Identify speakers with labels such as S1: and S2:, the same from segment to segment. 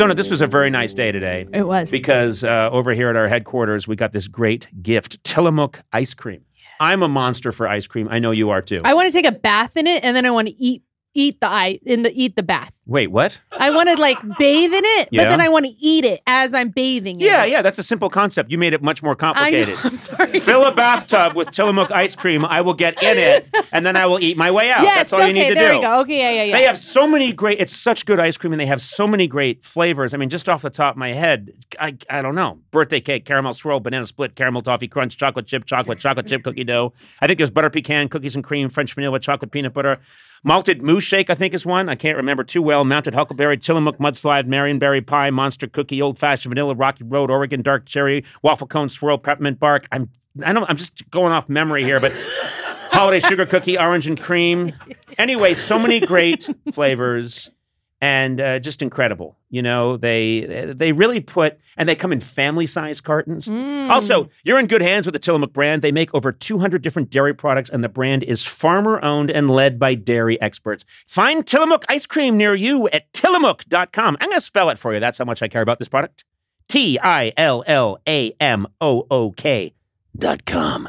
S1: Sona, this was a very nice day today.
S2: It was.
S1: Because uh, over here at our headquarters, we got this great gift Tillamook ice cream. I'm a monster for ice cream. I know you are too.
S2: I want to take a bath in it and then I want to eat eat the eye in the eat the bath.
S1: Wait, what?
S2: I want to like bathe in it,
S1: Yeah.
S2: but then I want to eat it as I'm bathing in
S1: Yeah,
S2: it.
S1: yeah, that's a simple concept. You made it much more
S2: I know.
S1: complicated.
S2: I'm sorry.
S1: Fill a bathtub with Tillamook ice cream. I will get in it, and then I will eat my way out.
S2: yes,
S1: that's all
S2: okay,
S1: you need to
S2: there
S1: do.
S2: we go. Okay, yeah, yeah, yeah.
S1: They have so many great. It's such good ice cream, and they have so many great flavors. I mean, just off the top of my head, I I don't know. Birthday cake, caramel swirl, banana split, caramel toffee crunch, chocolate chip, chocolate, chocolate chip cookie dough. I think there's butter pecan, cookies and cream, French vanilla, chocolate peanut butter. Malted Moose shake, I think, is one. I can't remember too well. Mountain huckleberry, Tillamook mudslide, Marionberry pie, monster cookie, old fashioned vanilla, Rocky Road, Oregon dark cherry, waffle cone swirl, peppermint bark. I'm I don't. I'm just going off memory here, but holiday sugar cookie, orange and cream. Anyway, so many great flavors and uh, just incredible. You know, they they really put and they come in family size cartons.
S2: Mm.
S1: Also, you're in good hands with the Tillamook brand. They make over 200 different dairy products, and the brand is farmer owned and led by dairy experts. Find Tillamook ice cream near you at tillamook.com. I'm going to spell it for you. That's how much I care about this product. T I L L A M O O K dot com.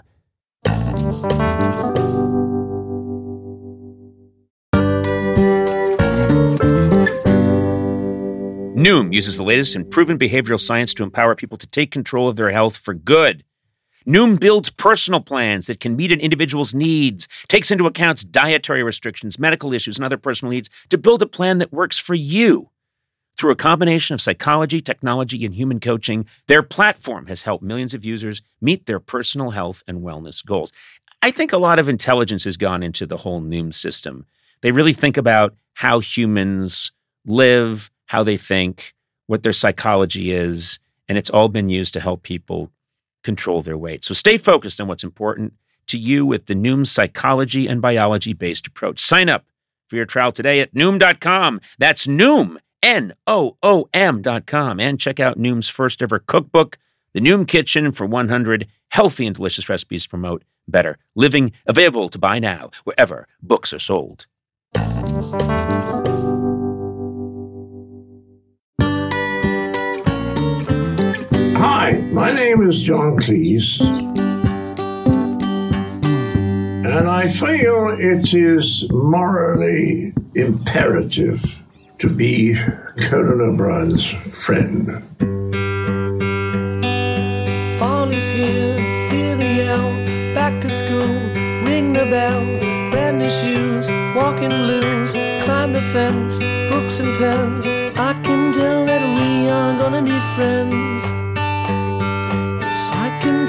S1: Noom uses the latest in proven behavioral science to empower people to take control of their health for good. Noom builds personal plans that can meet an individual's needs, takes into account dietary restrictions, medical issues, and other personal needs to build a plan that works for you. Through a combination of psychology, technology, and human coaching, their platform has helped millions of users meet their personal health and wellness goals. I think a lot of intelligence has gone into the whole Noom system. They really think about how humans live, how they think, what their psychology is, and it's all been used to help people control their weight. So stay focused on what's important to you with the Noom psychology and biology based approach. Sign up for your trial today at Noom.com. That's Noom, N O O M.com. And check out Noom's first ever cookbook, The Noom Kitchen, for 100 healthy and delicious recipes to promote better living. Available to buy now wherever books are sold.
S3: My name is John Cleese, and I feel it is morally imperative to be Conan O'Brien's friend.
S4: Fall is here, hear the yell. Back to school, ring the bell. Brand new shoes, walking blues. Climb the fence, books and pens. I can tell that we are gonna be friends.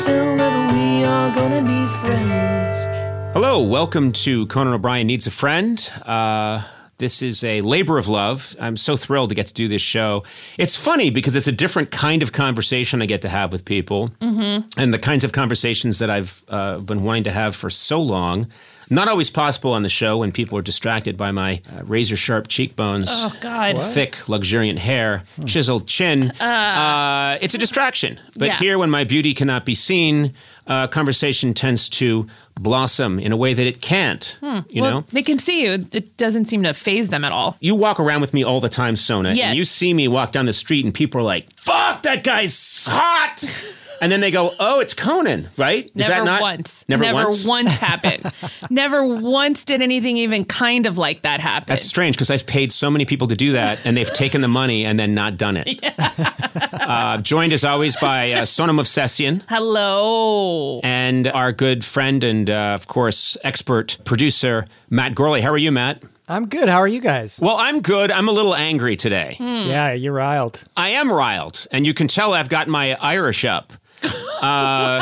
S4: Yes, I tell that we are gonna be friends.
S1: Hello, welcome to Conan O'Brien Needs a Friend. Uh, this is a labor of love. I'm so thrilled to get to do this show. It's funny because it's a different kind of conversation I get to have with people, mm-hmm. and the kinds of conversations that I've uh, been wanting to have for so long. Not always possible on the show when people are distracted by my uh, razor sharp cheekbones,
S2: Oh God.
S1: thick, luxuriant hair, chiseled chin. Uh, it's a distraction. But
S2: yeah.
S1: here, when my beauty cannot be seen, uh, conversation tends to blossom in a way that it can't. You
S2: Hmm.
S5: well,
S1: know?
S5: they can see you. It doesn't seem to phase them at all.
S1: You walk around with me all the time, Sona,
S5: Yes.
S1: and you see me walk down the street, and people are like, "Fuck, that guy's hot," and then they go, "Oh, it's Conan, right?" Is
S5: Never
S1: that not
S5: once.
S1: Never, once.
S5: once happened. Never once did anything even kind of like that happen.
S1: That's strange because I've paid so many people to do that, and they've taken the money and then not done it. uh, joined as always by uh, Sona Movsesian
S5: Hello.
S1: and our good friend and, uh, of course, expert producer Matt Gourley. How are you, Matt?
S6: I'm good. How are you guys?
S1: Well, I'm good. I'm a little angry today.
S6: Yeah, you're riled.
S1: I am riled, and you can tell I've got my Irish up. Uh,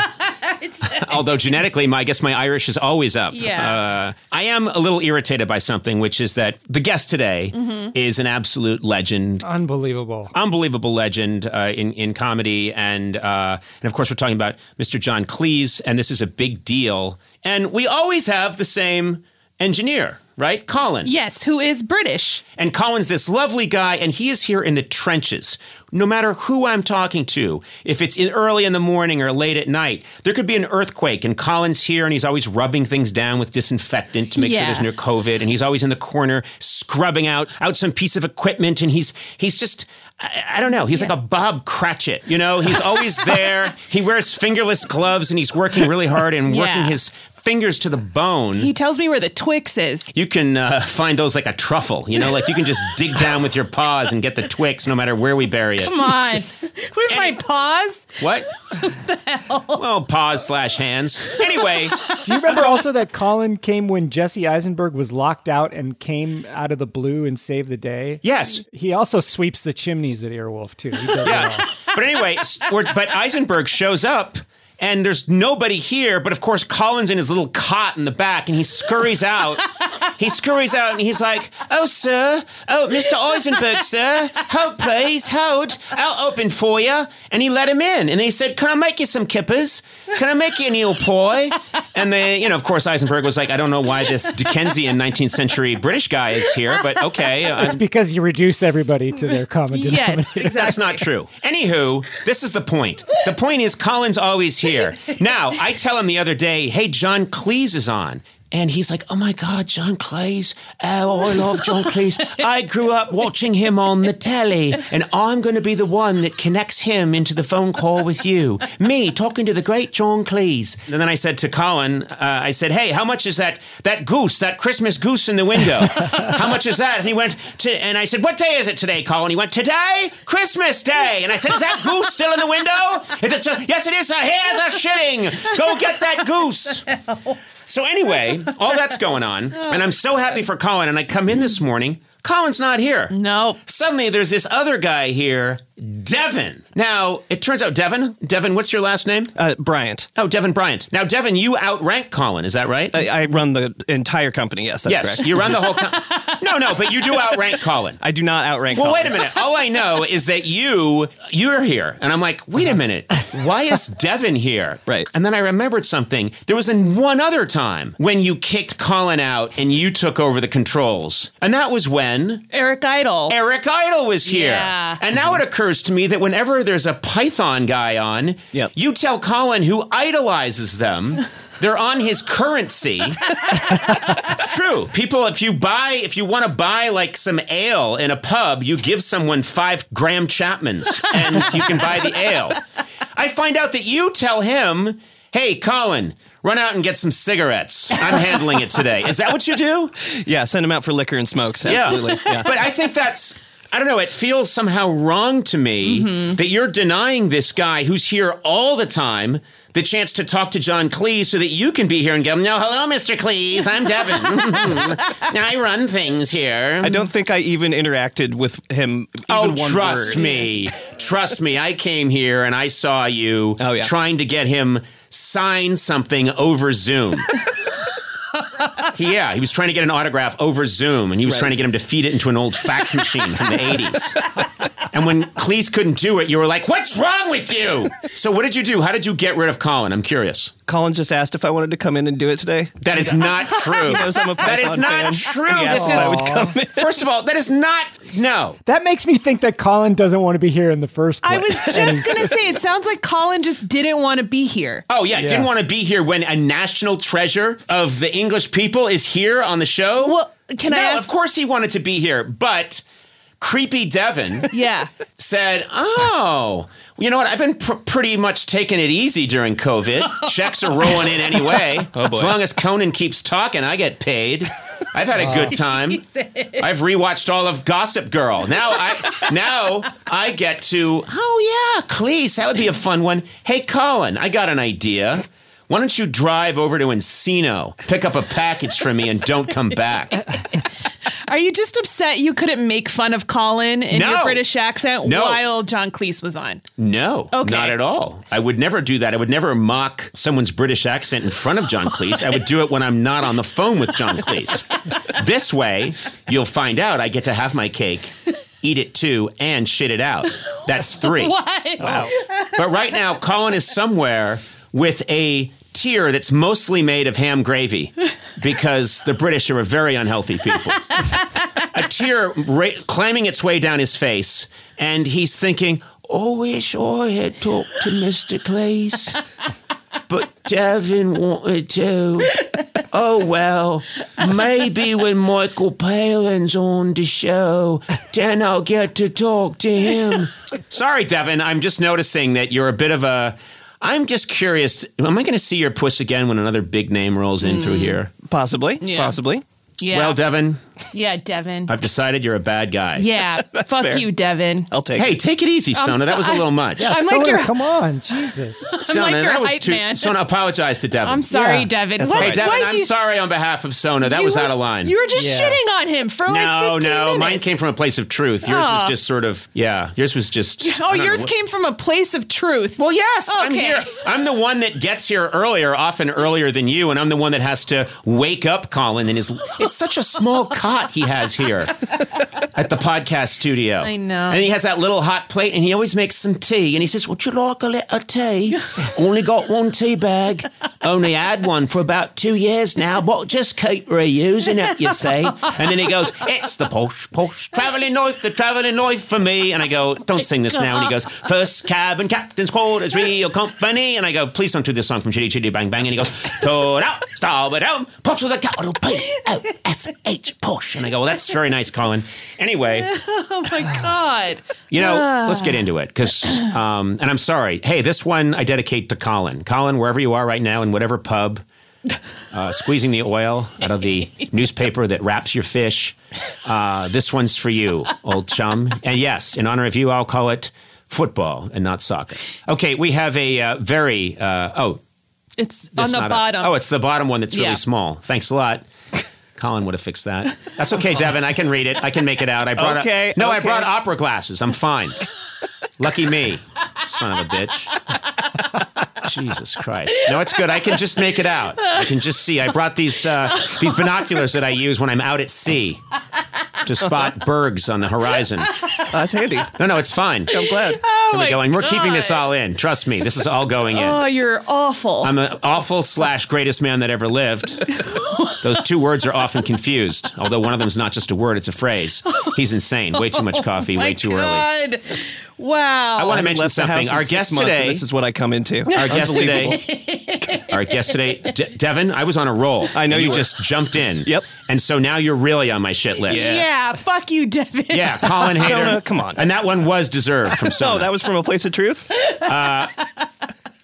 S1: although genetically, my, I guess my Irish is always up.
S5: Yeah.
S1: Uh, I am a little irritated by something, which is that the guest today is an absolute legend,
S6: Unbelievable.
S1: unbelievable legend uh, in in comedy, and uh, and of course we're talking about Mr. John Cleese, and this is a big deal. And we always have the same engineer, right? Colin.
S5: Yes, who is British.
S1: And Colin's this lovely guy, and he is here in the trenches. No matter who I'm talking to, if it's in early in the morning or late at night, there could be an earthquake, and Colin's here, and he's always rubbing things down with disinfectant to make sure there's no COVID, and he's always in the corner scrubbing out out some piece of equipment, and he's he's just. I, I don't know. He's like a Bob Cratchit, you know. He's always there. he wears fingerless gloves, and he's working really hard and working his fingers to the bone.
S5: He tells me where the Twix is.
S1: You can uh, find those like a truffle, you know, like you can just dig down with your paws and get the Twix no matter where we bury it.
S5: Come on. With my paws?
S1: What? the hell Well, paws slash hands. Anyway,
S6: Do you remember also that Colin came when Jesse Eisenberg was locked out and came out of the blue and saved the day?
S1: yes.
S6: He also sweeps the chimneys at Earwolf too. He does.
S1: Yeah. But anyway, but Eisenberg shows up. And there's nobody here, but of course, Colin's in his little cot in the back, and he scurries out. he scurries out, and he's like, "Oh, sir, oh, Mr. Eisenberg, sir, hold, please, hold. I'll open for you." And he let him in, and he said, "Can I make you some kippers? Can I make you an eel pie?" And they, you know, of course, Eisenberg was like, "I don't know why this Dickensian 19th century British guy is here, but okay." I'm-
S6: It's because you reduce everybody to their common denominator.
S5: Yes, exactly.
S1: that's not true. Anywho, this is the point. The point is Colin's always here. Now, I tell him the other day, hey, John Cleese is on. And he's like, oh my God, John Cleese. Oh, I love John Cleese. I grew up watching him on the telly, and I'm going to be the one that connects him into the phone call with you. Me talking to the great John Cleese. And then I said to Colin, uh, I said, hey, how much is that, that goose, that Christmas goose in the window? How much is that? And he went, to, and I said, what day is it today, Colin? He went, today, Christmas Day. And I said, is that goose still in the window? Is it yes, it is, sir. Here's a shilling. Go get that goose. So anyway, all that's going on, and I'm so happy for Colin. And I come in this morning, Colin's not here.
S5: No.
S1: Suddenly, there's this other guy here, Devin. Now, it turns out, Devin, Devin, what's your last name?
S7: Uh, Bryant.
S1: Oh, Devin Bryant. Now, Devin, you outrank Colin, is that right?
S7: I, I run the entire company. Yes, that's
S1: yes,
S7: correct.
S1: you run the whole. Com- no, no, but you do outrank Colin.
S7: I do not outrank.
S1: Well,
S7: Colin.
S1: wait a minute. All I know is that you you're here, and I'm like, wait a minute. Why is Devin here?
S7: Right.
S1: And then I remembered something. There was in one other time when you kicked Colin out and you took over the controls, and that was when
S5: Eric Idle.
S1: Eric Idle was here.
S5: Yeah.
S1: And now it occurs to me that whenever there's a Python guy on,
S7: Yep.
S1: you tell Colin who idolizes them. They're on his currency. it's true. People, if you buy, if you want to buy like some ale in a pub, you give someone five Graham Chapmans and you can buy the ale. I find out that you tell him, hey, Colin, run out and get some cigarettes. I'm handling it today. Is that what you do?
S7: Yeah, send him out for liquor and smokes. Absolutely. Yeah.
S1: But I think that's. I don't know. It feels somehow wrong to me
S5: Mm-hmm.
S1: that you're denying this guy who's here all the time the chance to talk to John Cleese so that you can be here and go, no, hello, Mr. Cleese. I'm Devin. I run things here.
S7: I don't think I even interacted with him. Even
S1: Oh,
S7: one
S1: trust
S7: word.
S1: me. trust me. I came here and I saw you
S7: Oh, yeah.
S1: trying to get him sign something over Zoom. He- yeah, he was trying to get an autograph over Zoom, and he was trying to get him to feed it into an old fax machine from the 80s. And when Cleese couldn't do it, you were like, What's wrong with you? So, what did you do? How did you get rid of Colin? I'm curious.
S7: Colin just asked if I wanted to come in and do it today.
S1: That is not true.
S7: knows I'm a
S1: that is not
S7: fan.
S1: true.
S7: He
S1: This
S7: asked if I would
S1: is.
S7: come in.
S1: First of all, that is not. No.
S6: That makes me think that Colin doesn't want to be here in the first place.
S5: I was just going to say, it sounds like Colin just didn't want to be here.
S1: Oh yeah, didn't want to be here when a national treasure of the English people is here on the show.
S5: Well, can
S1: no,
S5: I ask?
S1: of course he wanted to be here, but creepy Devin
S5: Yeah.
S1: said, "Oh, you know what? I've been pr- pretty much taking it easy during COVID. Checks are rolling in anyway.
S7: Oh, boy.
S1: As long as Conan keeps talking, I get paid. I've had a good time. I've rewatched all of Gossip Girl. Now I now I get to oh yeah, Cleese, that would be a fun one. Hey Colin, I got an idea. Why don't you drive over to Encino, pick up a package for me, and don't come back?
S5: Are you just upset you couldn't make fun of Colin in
S1: No.
S5: your British accent
S1: No.
S5: while John Cleese was on?
S1: No,
S5: Okay.
S1: not at all. I would never do that. I would never mock someone's British accent in front of John Cleese. I would do it when I'm not on the phone with John Cleese. this way, you'll find out I get to have my cake, eat it too, and shit it out. That's three.
S5: What?
S1: But right now, Colin is somewhere with a tier that's mostly made of ham gravy because the British are a very unhealthy people. a tear ra- climbing its way down his face, and he's thinking, "Oh, wish I had talked to Mister Cleese, but Devin wanted to. Oh well, maybe when Michael Palin's on the show, then I'll get to talk to him." Sorry, Devin. I'm just noticing that you're a bit of a. I'm just curious. Am I going to see your puss again when another big name rolls in through hmm. here?
S7: Possibly.
S5: Yeah.
S7: Possibly.
S5: Yeah.
S1: Well, Devin,
S5: yeah, Devin.
S1: I've decided you're a bad guy.
S5: yeah. Fuck
S7: fair.
S5: you, Devin.
S7: I'll take
S1: Hey,
S7: it.
S1: take it easy, Sona. That was a little much.
S2: I'm
S6: Sona,
S2: like your
S6: come on, Jesus.
S5: I'm
S1: Sona,
S5: like your
S1: that was
S5: hype
S1: too.
S5: man.
S1: Sona, apologize to Devin.
S5: I'm sorry,
S6: Yeah,
S5: Devin.
S7: that's
S5: What-
S7: all
S1: Hey,
S7: right.
S1: Devin,
S5: why
S1: I'm
S5: you-
S1: sorry on behalf of Sona. That
S5: you
S1: was
S5: were-
S1: out of line.
S5: You were just
S6: Yeah.
S5: shitting on him for like
S1: no,
S5: 15
S1: no,
S5: minutes.
S1: mine came from a place of truth. Yours was
S5: Aw.
S1: just sort of, yeah. Yours was just. I
S5: Oh,
S1: don't
S5: yours
S1: know.
S5: came from a place of truth.
S1: Well, yes, I'm
S5: Okay.
S1: here. I'm the one that gets here earlier, often earlier than you, and I'm the one that has to wake up Colin And his. It's such a small he has here at the podcast studio.
S5: I know.
S1: And he has that little hot plate, and he always makes some tea, and he says, "Would you like a little tea? Only got one tea bag. Only had one for about two years now, but just keep reusing it, you see." And then he goes, "It's the posh, posh travelling knife, the travelling knife for me." And I go, "Don't sing this now." And he goes, First cabin, captain's quarters, real company." And I go, "Please don't do this song from Chitty Chitty Bang Bang." And he goes, "Turn out, starboard down, posh with a capital P O S H, posh." And I go, "Well, that's very nice, Colin." Anyway.
S5: Oh my god.
S1: You know, let's get into it because, um, and I'm sorry. Hey, this one I dedicate to Colin. Colin, wherever you are right now, in whatever pub, uh, squeezing the oil out of the newspaper that wraps your fish. Uh, this one's for you, old chum. And yes, in honor of you, I'll call it football and not soccer. Okay, we have a uh, very uh, oh
S5: It's on the
S1: not a-
S5: bottom.
S1: oh, it's the bottom one that's really
S5: Yeah.
S1: small. Thanks a lot. Colin would have fixed that. That's okay, Devin. I can read it. I can make it out. I brought
S7: Okay,
S1: no, I brought opera glasses. I'm fine. Lucky me, son of a bitch. Jesus Christ. No, it's good. I can just make it out. I can just see. I brought these uh, these binoculars that I use when I'm out at sea to spot bergs on the horizon.
S7: That's handy.
S1: No, no, it's fine.
S7: I'm glad.
S1: Oh Here we
S5: my
S1: go. And we're keeping this all in. Trust me. This is all going in.
S5: Oh, you're awful.
S1: I'm an awful slash greatest man that ever lived. Those two words are often confused, although one of them is not just a word, it's a phrase. He's insane. Way too much oh coffee, way too early.
S5: Oh God. Wow.
S1: I want to mention
S7: left the house
S1: something. Our guest
S7: months,
S1: today,
S7: This is what I come into.
S1: our guest
S7: Unbelievable.
S1: today, our guest today, De- Devin. I was on a roll.
S7: I know
S1: And
S7: you
S1: you just jumped in.
S7: Yep.
S1: And so now you're really on my shit list.
S7: Yeah.
S5: yeah. Fuck you, Devin.
S1: Yeah, Colin Hader.
S7: Sona, come on.
S1: And that one was deserved from oh, Sona.
S7: Oh, that was from a place of truth.
S1: Uh,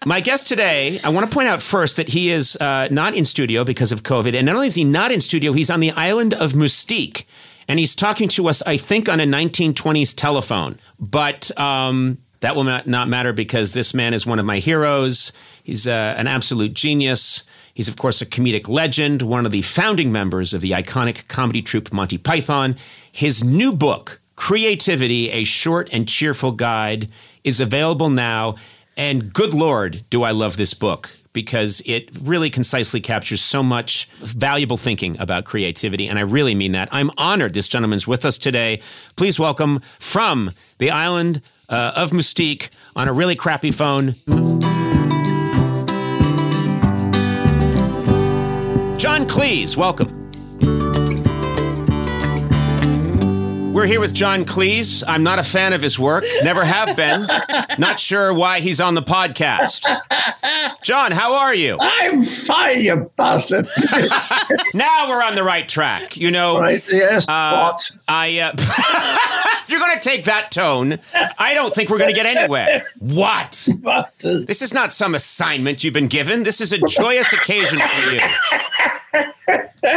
S1: My guest today, I want to point out first that he is uh, not in studio because of COVID. And not only is he not in studio, he's on the island of Mustique. And he's talking to us, I think, on a 1920s telephone. But um, that will not, matter because this man is one of my heroes. He's uh, an absolute genius. He's, of course, a comedic legend, one of the founding members of the iconic comedy troupe Monty Python. His new book, Creativity, a short and cheerful guide, is available now. And good Lord, do I love this book because it really concisely captures so much valuable thinking about creativity. And I really mean that. I'm honored this gentleman's with us today. Please welcome from the island uh, of Mustique on a really crappy phone. John Cleese, welcome. We're here with John Cleese. I'm not a fan of his work, never have been. Not sure why he's on the podcast. John, how are you?
S3: I'm fine, you bastard.
S1: Now we're on the right track. You know,
S3: right, yes,
S1: uh,
S3: what?
S1: I. Uh, if you're going to take that tone, I don't think we're going to get anywhere. What? This is not some assignment you've been given. This is a joyous occasion for you.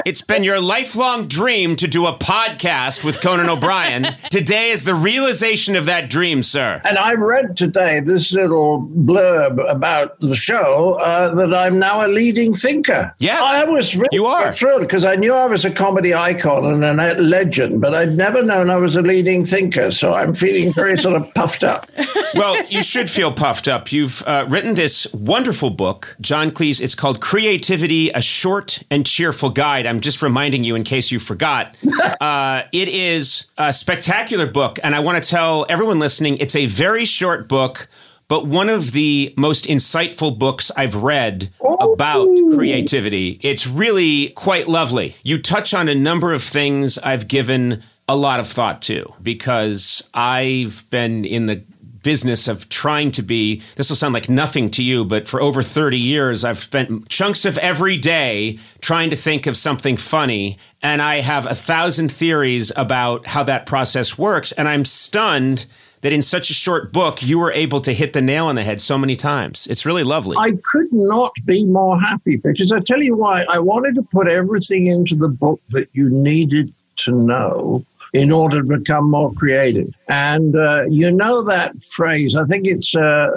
S1: It's been your lifelong dream to do a podcast with Conan O'Brien. Today is the realization of that dream, sir.
S3: And I read today this little blurb about the show uh, that I'm now a leading thinker.
S1: Yes,
S3: I was really
S1: you are.
S3: thrilled because I knew I was a comedy icon and a legend, but I'd never known I was a leading thinker. So I'm feeling very sort of puffed up.
S1: Well, you should feel puffed up. You've uh, written this wonderful book, John Cleese. It's called Creativity, a short and cheerful guide. I'm just reminding you in case you forgot. Uh, it is a spectacular book, and I want to tell everyone listening it's a very short book. but one of the most insightful books I've read about creativity. It's really quite lovely. You touch on a number of things I've given a lot of thought to because I've been in the business of trying to be this will sound like nothing to you but for over 30 years I've spent chunks of every day trying to think of something funny and I have a thousand theories about how that process works and I'm stunned that in such a short book you were able to hit the nail on the head so many times it's really lovely
S3: I could not be more happy because I tell you why. I wanted to put everything into the book that you needed to know in order to become more creative. And uh, you know that phrase, I think it's uh,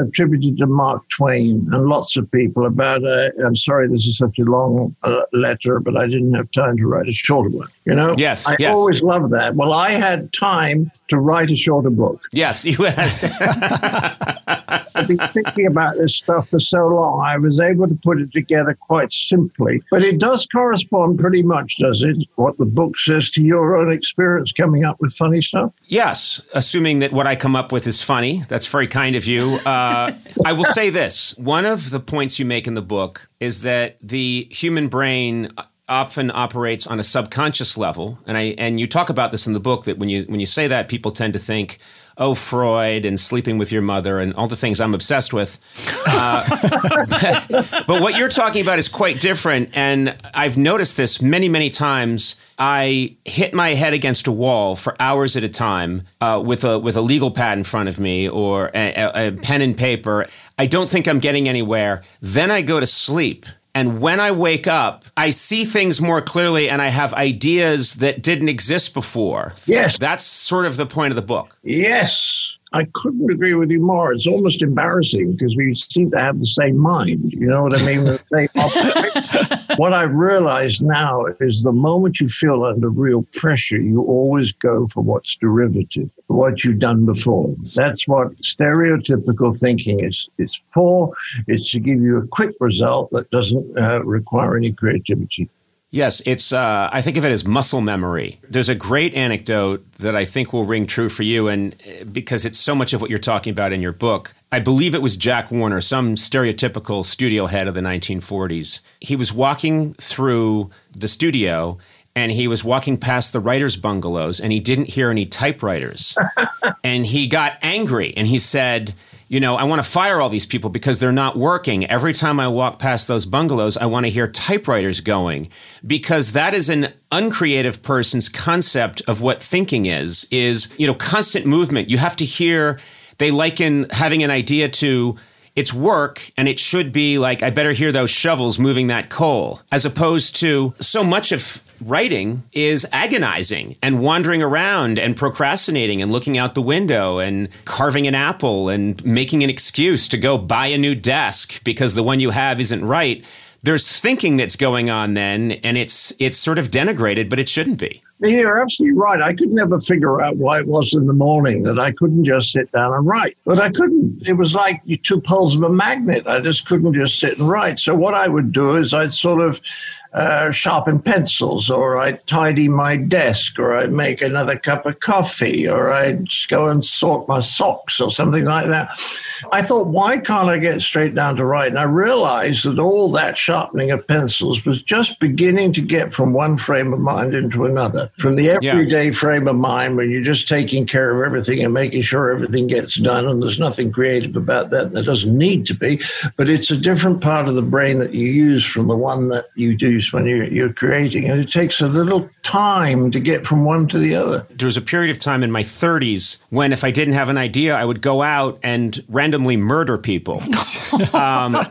S3: attributed to Mark Twain and lots of people about, uh, I'm sorry, this is such a long uh, letter, but I didn't have time to write a shorter one. You know?
S1: Yes,
S3: I
S1: yes.
S3: always love that. Well, I had time to write a shorter book.
S1: yes you had
S3: I've been thinking about this stuff for so long. I was able to put it together quite simply. But it does correspond pretty much, does it? What the book says to your own experience coming up with funny stuff?
S1: Yes, assuming that what I come up with is funny. That's very kind of you. Uh, I will say this one of the points you make in the book is that the human brain often operates on a subconscious level and I and you talk about this in the book that when you when you say that people tend to think oh Freud and sleeping with your mother and all the things I'm obsessed with uh, but, but what you're talking about is quite different and I've noticed this many many times I hit my head against a wall for hours at a time uh, with a with a legal pad in front of me or a, a, a pen and paper. I don't think I'm getting anywhere. Then I go to sleep. And when I wake up, I see things more clearly and I have ideas that didn't exist before.
S3: Yes.
S1: That's sort of the point of the book.
S3: Yes. I couldn't agree with you more. It's almost embarrassing because we seem to have the same mind. You know what I mean? The same operation. what I realize now is the moment you feel under real pressure, you always go for what's derivative, what you've done before. That's what stereotypical thinking is. It's for. It's to give you a quick result that doesn't uh, require any creativity.
S1: Yes, it's. Uh, I think of it as muscle memory. There's a great anecdote that I think will ring true for you, and uh, because it's so much of what you're talking about in your book. I believe it was Jack Warner, some stereotypical studio head of the 1940s. He was walking through the studio. And he was walking past the writers' bungalows and he didn't hear any typewriters. and he got angry and he said, you know, I want to fire all these people because they're not working. Every time I walk past those bungalows, I want to hear typewriters going because that is an uncreative person's concept of what thinking is, is, you know, constant movement. You have to hear, they liken having an idea to, it's work and it should be like, I better hear those shovels moving that coal, as opposed to so much of writing is agonizing and wandering around and procrastinating and looking out the window and carving an apple and making an excuse to go buy a new desk because the one you have isn't right. There's thinking that's going on then, and it's it's sort of denigrated, but it shouldn't be.
S3: You're absolutely right. I could never figure out why it was in the morning that I couldn't just sit down and write. But I couldn't. It was like two poles of a magnet. I just couldn't just sit and write. So what I would do is I'd sort of uh, sharpen pencils, or I'd tidy my desk, or I'd make another cup of coffee, or I'd go and sort my socks, or something like that. I thought, why can't I get straight down to write? And I realized that all that sharpening of pencils was just beginning to get from one frame of mind into another, from the everyday frame of mind when you're just taking care of everything and making sure everything gets done, and there's nothing creative about that. There doesn't need to be, but it's a different part of the brain that you use from the one that you use when you're, you're creating, and it takes a little time to get from one to the other.
S1: There was a period of time in my 30s when, if I didn't have an idea, I would go out and randomly murder people. um,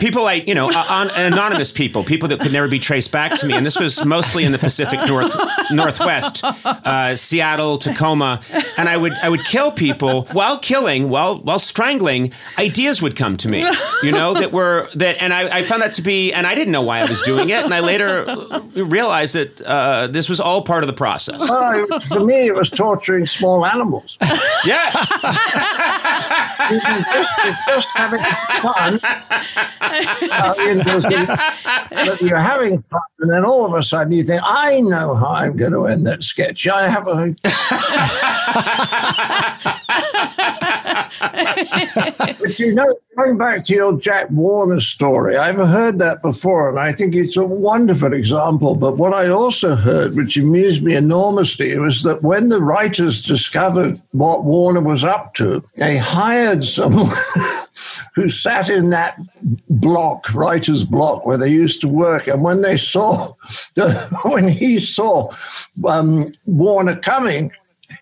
S1: people like, you know, uh, anonymous people, people that could never be traced back to me. And this was mostly in the Pacific North, Northwest, uh, Seattle, Tacoma. And I would, I would kill people while killing, while, while strangling, ideas would come to me, you know, that were, that, and I, I found that to be, and I didn't know why I was doing it. And I later realized that uh, this was all part of the process.
S3: Oh, for me, it was torturing small animals.
S1: Yes.
S3: Just, just having fun. Uh, you you're having fun, and then all of a sudden you think, I know how I'm going to end that sketch. I have a. But you know, going back to your Jack Warner story, I've heard that before, and I think it's a wonderful example. But what I also heard, which amused me enormously, was that when the writers discovered what Warner was up to, they hired someone who sat in that block, writer's block, where they used to work. And when they saw, when he saw um, Warner coming,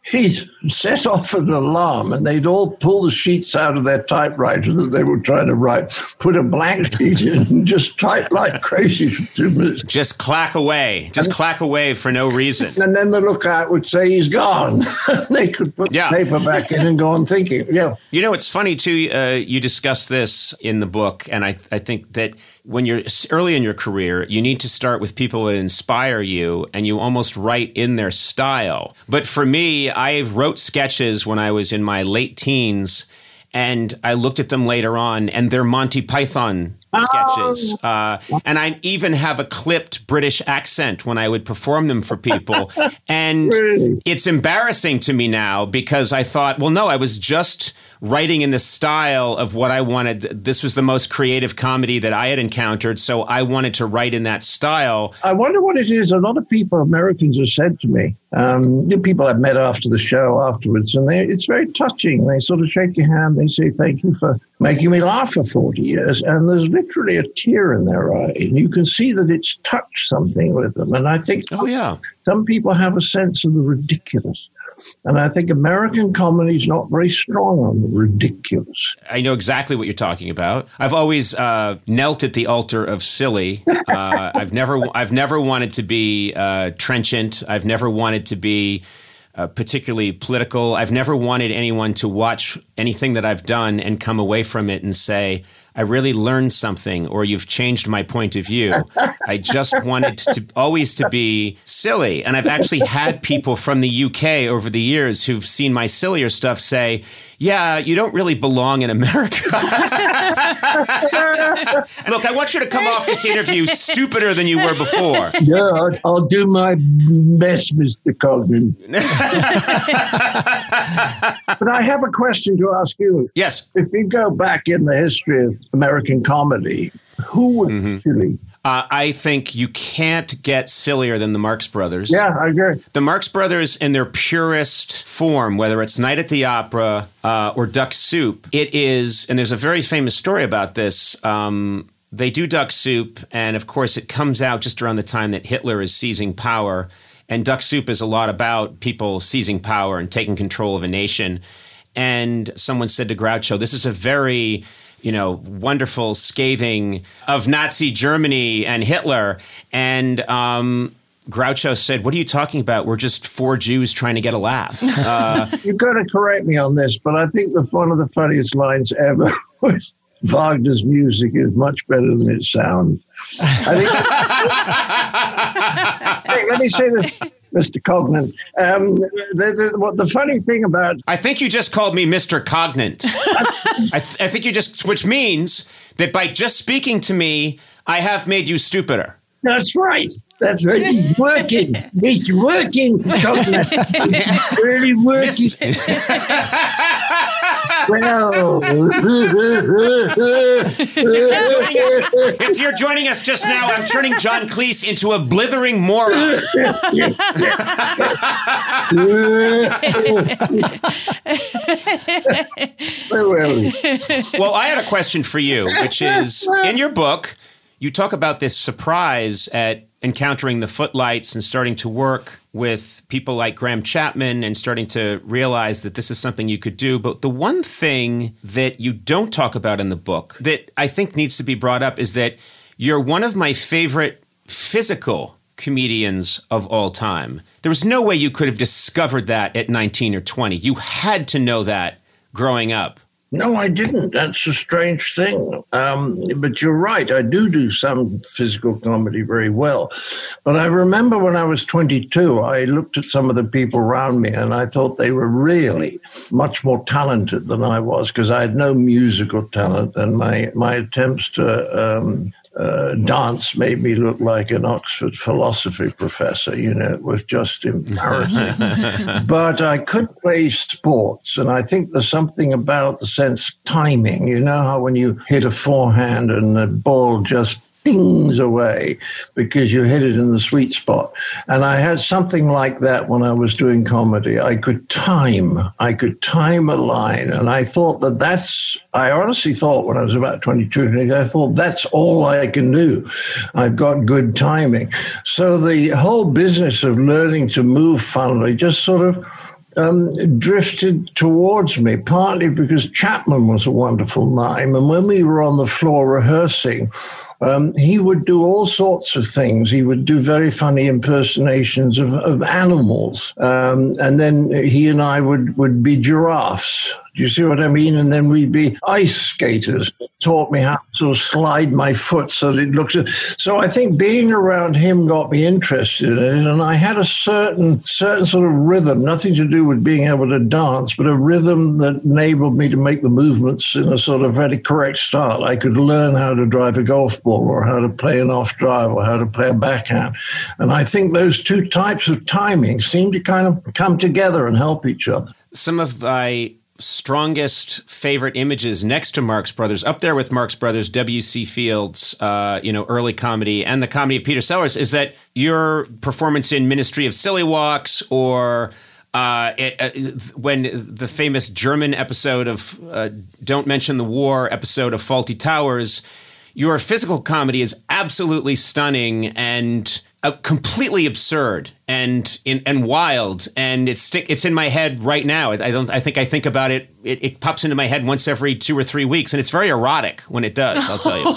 S3: he set off an alarm and they'd all pull the sheets out of their typewriter that they were trying to write, put a blank sheet in, and just type like crazy for two minutes.
S1: Just clack away. Just clack away for no reason.
S3: And then the lookout would say he's gone. they could put
S1: Yeah.
S3: the paper back in and go on thinking. Yeah.
S1: You know, it's funny too. Uh, you discuss this in the book, and I, I think that when you're early in your career, you need to start with people that inspire you, and you almost write in their style. But for me, I wrote sketches when I was in my late teens, and I looked at them later on, and they're Monty Python sketches. Uh, and I even have a clipped British accent when I would perform them for people. And it's embarrassing to me now because I thought, well, no, I was just writing in the style of what I wanted. This was the most creative comedy that I had encountered. So I wanted to write in that style.
S3: I wonder what it is. A lot of people, Americans, have said to me, um, the people I've met after the show afterwards, and they, it's very touching. They sort of shake your hand. They say, Thank you for making me laugh for 40 years. And there's literally a tear in their eye. And you can see that it's touched something with them. And I think
S1: Oh, yeah.
S3: some people have a sense of the ridiculous. And I think American comedy is not very strong on the ridiculous.
S1: I know exactly what you're talking about. I've always uh, knelt at the altar of silly. Uh, I've never, I've never wanted to be uh, trenchant. I've never wanted to be uh, particularly political. I've never wanted anyone to watch anything that I've done and come away from it and say, "I really learned something," or "You've changed my point of view." I just wanted to always to be silly, and I've actually had people from the UK over the years who've seen my sillier stuff say, "Yeah, you don't really belong in America." Look, I want you to come off this interview stupider than you were before.
S3: Yeah, I'll, I'll do my best, Mr. Cogman. but I have a question to ask you.
S1: Yes.
S3: If you go back in the history of American comedy, who mm-hmm. was silly?
S1: Uh, I think you can't get sillier than the Marx Brothers.
S3: Yeah, I agree.
S1: The Marx Brothers, in their purest form, whether it's Night at the Opera uh, or Duck Soup, it is, and there's a very famous story about this. Um, they do Duck Soup, and of course, it comes out just around the time that Hitler is seizing power. And Duck Soup is a lot about people seizing power and taking control of a nation. And someone said to Groucho, This is a very you know, wonderful scathing of Nazi Germany and Hitler. And um, Groucho said, What are you talking about? We're just four Jews trying to get a laugh. Uh,
S3: You've got to correct me on this, but I think the one of the funniest lines ever was Wagner's music is much better than it sounds. I think, Hey, let me say this, Mr. Cognan. Um, the, the, what the funny thing about
S1: I think you just called me Mr. Cognant. I, th- I think you just, which means that by just speaking to me, I have made you stupider.
S3: that's right. That's right. It's working. It's working, Cognan. It's really working. well,
S1: Joining us- if you're joining us just now, I'm turning John Cleese into a blithering moron.
S3: Well,
S1: I had a question for you, which is in your book, you talk about this surprise at encountering the footlights and starting to work with people like Graham Chapman and starting to realize that this is something you could do. But the one thing that you don't talk about in the book that I think needs to be brought up is that you're one of my favorite physical comedians of all time. There was no way you could have discovered that at 19 or 20. You had to know that growing up.
S3: No, I didn't. That's a strange thing. Um, but you're right. I do do some physical comedy very well. But I remember when I was 22, I looked at some of the people around me and I thought they were really much more talented than I was because I had no musical talent and my, my attempts to um, uh, dance made me look like an Oxford philosophy professor. You know, it was just embarrassing. but I could play sports, and I think there's something about the sense of timing. You know how when you hit a forehand and the ball just dings away because you hit it in the sweet spot. And I had something like that when I was doing comedy. I could time, I could time a line. And I thought that that's, I honestly thought when I was about 22, I thought that's all I can do. I've got good timing. So the whole business of learning to move funnily just sort of, um, drifted towards me, partly because Chapman was a wonderful mime. And when we were on the floor rehearsing, um, he would do all sorts of things. He would do very funny impersonations of, of animals. Um, and then he and I would, would be giraffes. Do you see what I mean? And then we'd be ice skaters. Taught me how to slide my foot so that it looks. So I think being around him got me interested in it, and I had a certain certain sort of rhythm, nothing to do with being able to dance, but a rhythm that enabled me to make the movements in a sort of very correct style. I could learn how to drive a golf ball, or how to play an off drive, or how to play a backhand, and I think those two types of timing seem to kind of come together and help each other.
S1: Some of my strongest favorite images next to Marx Brothers, up there with Marx Brothers, W.C. Fields, uh, you know, early comedy, and the comedy of Peter Sellers, is that your performance in Ministry of Silly Walks or uh, it, uh, when the famous German episode of uh, Don't Mention the War episode of Fawlty Towers, your physical comedy is absolutely stunning and uh, completely absurd and in, and wild, and it's stick. It's in my head right now. I don't. I think I think about it, it. It pops into my head once every two or three weeks, and it's very erotic when it does. I'll tell you.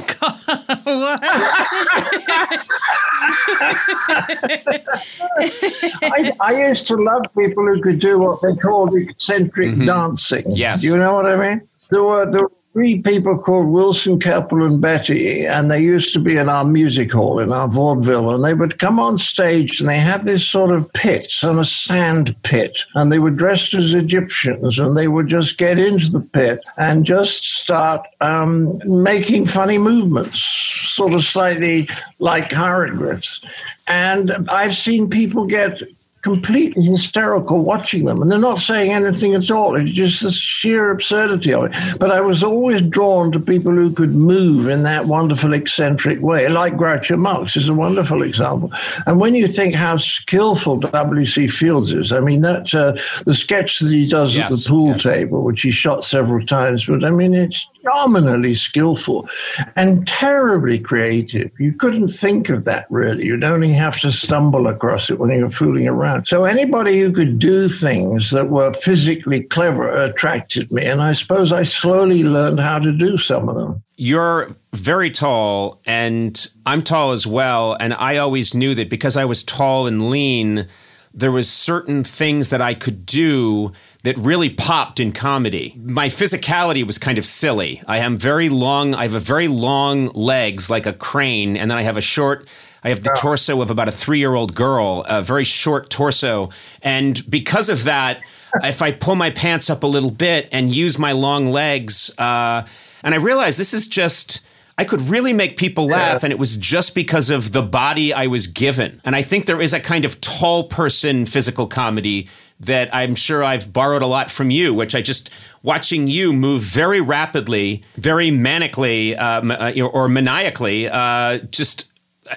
S3: I, I used to love people who could do what they called eccentric dancing.
S1: Yes.
S3: You know what I mean? There were, there were three people called Wilson, Keppel, and Betty, and they used to be in our music hall in our vaudeville, and they would come on stage and they had this sort of pits and a sand pit, and they were dressed as Egyptians, and they would just get into the pit and just start um, making funny movements, sort of slightly like hieroglyphs. And I've seen people get completely hysterical watching them. And they're not saying anything at all. It's just the sheer absurdity of it. But I was always drawn to people who could move in that wonderful, eccentric way, like Groucho Marx is a wonderful example. And when you think how skillful W.C. Fields is, I mean, that uh, the sketch that he does at the pool
S1: yes.
S3: table, which he shot several times, but I mean, it's phenomenally skillful and terribly creative. You couldn't think of that really. You'd only have to stumble across it when you were fooling around. So anybody who could do things that were physically clever attracted me. And I suppose I slowly learned how to do some of them.
S1: You're very tall, and I'm tall as well. And I always knew that because I was tall and lean, there was certain things that I could do that really popped in comedy. My physicality was kind of silly. I am very long. I have a very long legs like a crane, and then I have a short. I have the torso of about a three-year-old girl, a very short torso, and because of that, if I pull my pants up a little bit and use my long legs, uh, and I realized this is just. I could really make people laugh, and it was just because of the body I was given. And I think there is a kind of tall person physical comedy that I'm sure I've borrowed a lot from you, which I just watching you move very rapidly, very manically, uh, uh, or maniacally, uh, just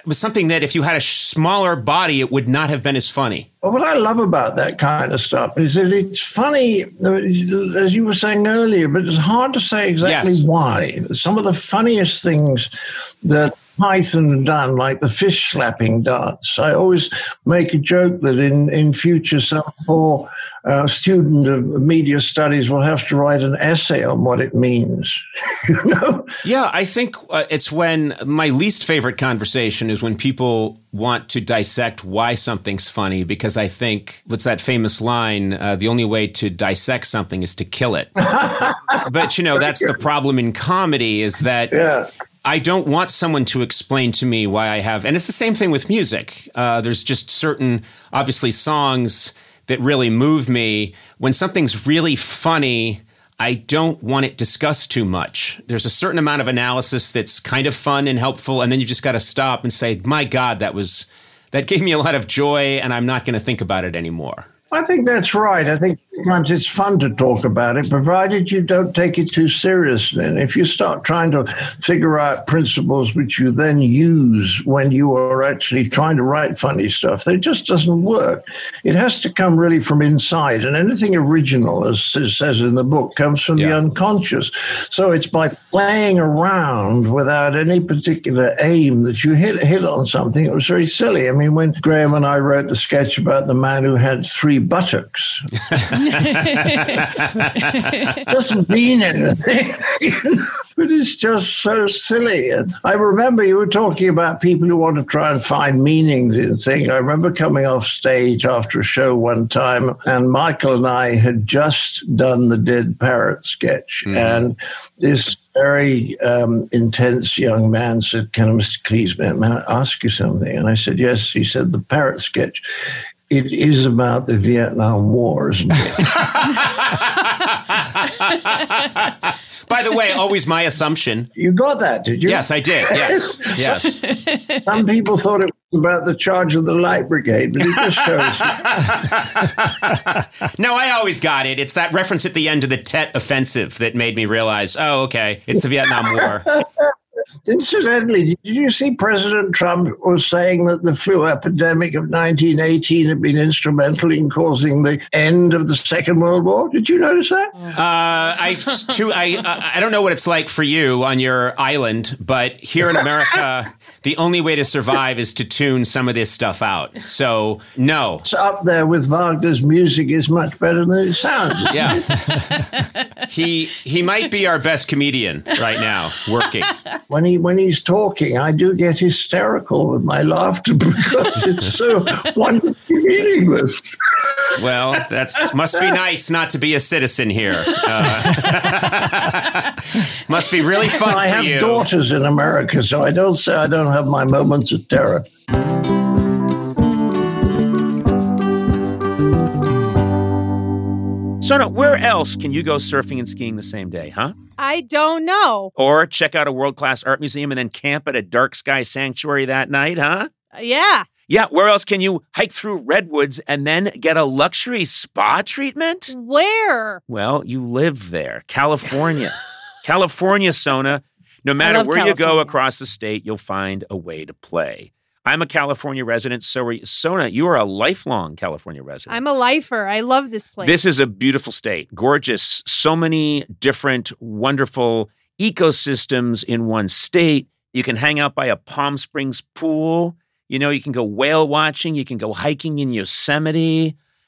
S1: was something that if you had a smaller body, it would not have been as funny.
S3: Well, what I love about that kind of stuff is that it's funny, as you were saying earlier, but it's hard to say exactly
S1: Yes.
S3: why. Some of the funniest things that Python done, like the fish slapping dance. I always make a joke that in, in future, some poor uh, student of media studies will have to write an essay on what it means. you know?
S1: Yeah, I think uh, it's when my least favorite conversation is when people want to dissect why something's funny because I think what's that famous line? Uh, the only way to dissect something is to kill it. but you know, that's the problem in comedy is that
S3: Yeah.
S1: I don't want someone to explain to me why I have, and it's the same thing with music. Uh, there's just certain, obviously, songs that really move me. When something's really funny, I don't want it discussed too much. There's a certain amount of analysis that's kind of fun and helpful, and then you just got to stop and say, "My God, that was that gave me a lot of joy, and I'm not going to think about it anymore."
S3: I think that's right. I think sometimes it's fun to talk about it, provided you don't take it too seriously. And if you start trying to figure out principles which you then use when you are actually trying to write funny stuff, it just doesn't work. It has to come really from inside. And anything original, as it says in the book, comes from the unconscious. So it's by playing around without any particular aim that you hit hit on something. It was very silly. I mean, when Graham and I wrote the sketch about the man who had three buttocks, doesn't mean anything, but it's just so silly. And I remember you were talking about people who want to try and find meanings in things. I remember coming off stage after a show one time, and Michael and I had just done the Dead Parrot sketch, and this very um, intense young man said, Can I, Mr. Cleese, may may I ask you something? And I said, Yes. He said, The parrot sketch. It is about the Vietnam War, isn't it?
S1: By the way, always my assumption.
S3: you got that, did you?
S1: Yes, I did. Yes, yes.
S3: Some people thought it was about the charge of the Light Brigade, but it just shows.
S1: No, I always got it. It's that reference at the end of the Tet Offensive that made me realize, oh, okay, it's the Vietnam War.
S3: Incidentally, did you see President Trump was saying that the flu epidemic of 1918 had been instrumental in causing the end of the Second World War? Did you notice that?
S1: Uh, I, I I don't know what it's like for you on your island, but here in America, the only way to survive is to tune some of this stuff out. So, no.
S3: It's up there with Wagner's music is much better than it sounds.
S1: Yeah. he he might be our best comedian right now, working.
S3: When he when he's talking, I do get hysterical with my laughter because it's so wonderfully meaningless.
S1: Well, that's must be nice not to be a citizen here. Uh, must be really fun
S3: I have
S1: you.
S3: daughters in America, so I don't say I don't have my moments of terror.
S1: Sona, where else can you go surfing and skiing the same day, huh?
S2: I don't know.
S1: Or check out a world class art museum and then camp at a dark sky sanctuary that night, huh?
S2: Uh, yeah.
S1: Yeah, where else can you hike through redwoods and then get a luxury spa treatment?
S2: Where?
S1: Well, you live there, California. California, Sona. No matter where you go across the state, you'll find a way to play. I'm a California resident, so are you- Sona, you are a lifelong California resident.
S2: I'm a lifer. I love this place.
S1: This is a beautiful state, gorgeous, so many different wonderful ecosystems in one state. You can hang out by a Palm Springs pool. You know, you can go whale watching, you can go hiking in Yosemite,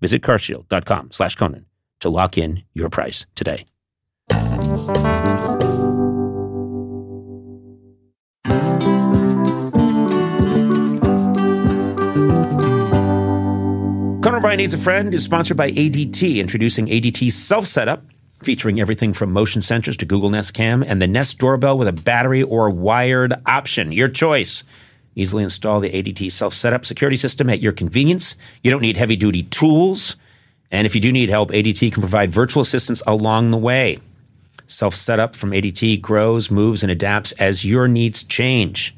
S1: Visit carshield.com slash Conan to lock in your price today. Conan O'Brien Needs a Friend is sponsored by ADT, introducing ADT Self Setup, featuring everything from motion sensors to Google Nest Cam and the Nest doorbell with a battery or wired option. Your choice. Easily install the ADT Self Setup security system at your convenience. You don't need heavy duty tools. And if you do need help, ADT can provide virtual assistance along the way. Self setup from ADT grows, moves, and adapts as your needs change.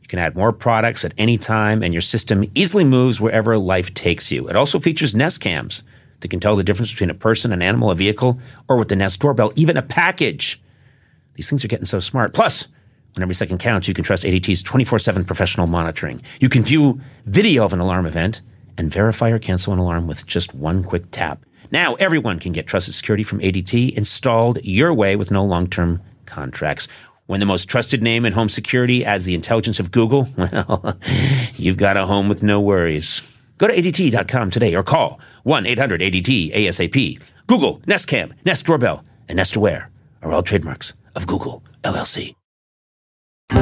S1: You can add more products at any time, and your system easily moves wherever life takes you. It also features Nest cams that can tell the difference between a person, an animal, a vehicle, or with the Nest doorbell, even a package. These things are getting so smart. Plus, when every second counts, you can trust ADT's 24 7 professional monitoring. You can view video of an alarm event and verify or cancel an alarm with just one quick tap. Now, everyone can get trusted security from ADT installed your way with no long term contracts. When the most trusted name in home security adds the intelligence of Google, well, you've got a home with no worries. Go to ADT.com today or call 1 800 ADT ASAP. Google, Nest Cam, Nest Doorbell, and Nest Aware are all trademarks of Google LLC. You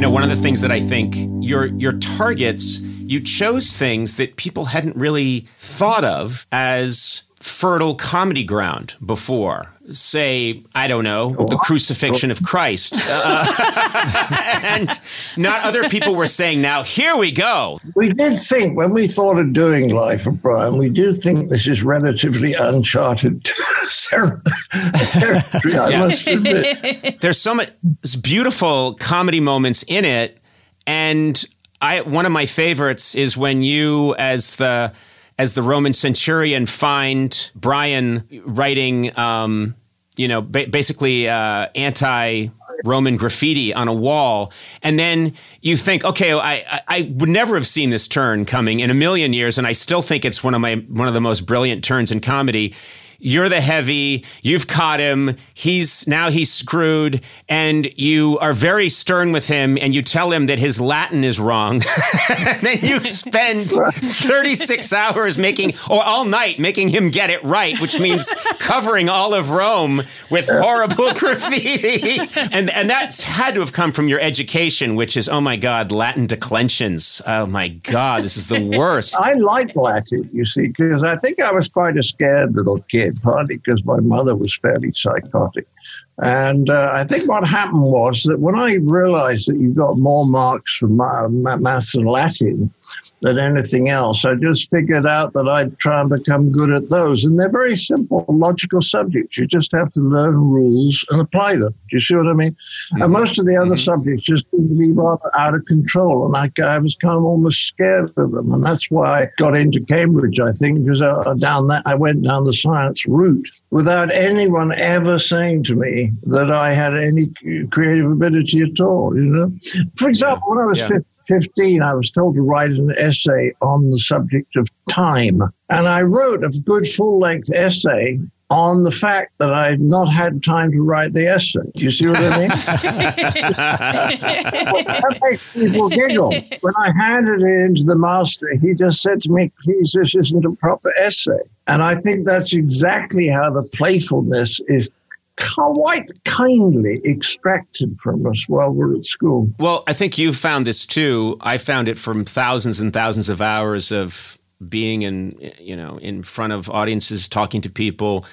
S1: know, one of the things that I think your your targets, you chose things that people hadn't really thought of as fertile comedy ground before. Say, I don't know, the crucifixion of Christ. Uh, and not other people were saying, now here we go.
S3: We did think, when we thought of doing Life of Brian, we do think this is relatively uncharted territory, I must admit.
S1: There's so much beautiful comedy moments in it. And I one of my favorites is when you, as the as the Roman centurion, find Brian writing, um, you know, ba- basically uh, anti. Roman graffiti on a wall, and then you think, okay, I, I, I would never have seen this turn coming in a million years, and I still think it's one of my one of the most brilliant turns in comedy. You're the heavy. You've caught him. He's now he's screwed, and you are very stern with him, and you tell him that his Latin is wrong. and then you spend 36 hours making, or all night making him get it right, which means covering all of Rome with horrible graffiti. And and that's had to have come from your education, which is oh my god, Latin declensions. Oh my god, this is the worst.
S3: I like Latin, you see, because I think I was quite a scared little kid, partly because my mother was fairly psychotic. And uh, I think what happened was that when I realized that you got more marks for ma- ma- maths and Latin than anything else, I just figured out that I'd try and become good at those. And they're very simple, logical subjects. You just have to learn rules and apply them. Do you see what I mean? And mm-hmm. most of the other mm-hmm. subjects just seem to be rather out of control. And I, I was kind of almost scared of them. And that's why I got into Cambridge, I think, because I, down that, I went down the science route without anyone ever saying to me, that I had any creative ability at all, you know. For example, when I was
S6: Yeah.
S3: 15, I was told to write an essay on the subject of time. And I wrote a good full length essay on the fact that I had not had time to write the essay. Do you see what I mean? that makes people giggle. When I handed it into the master, he just said to me, please, this isn't a proper essay. And I think that's exactly how the playfulness is quite kindly extracted from us while we're at school.
S1: Well, I think you found this too. I found it from thousands and thousands of hours of being in, you know, in front of audiences, talking to people,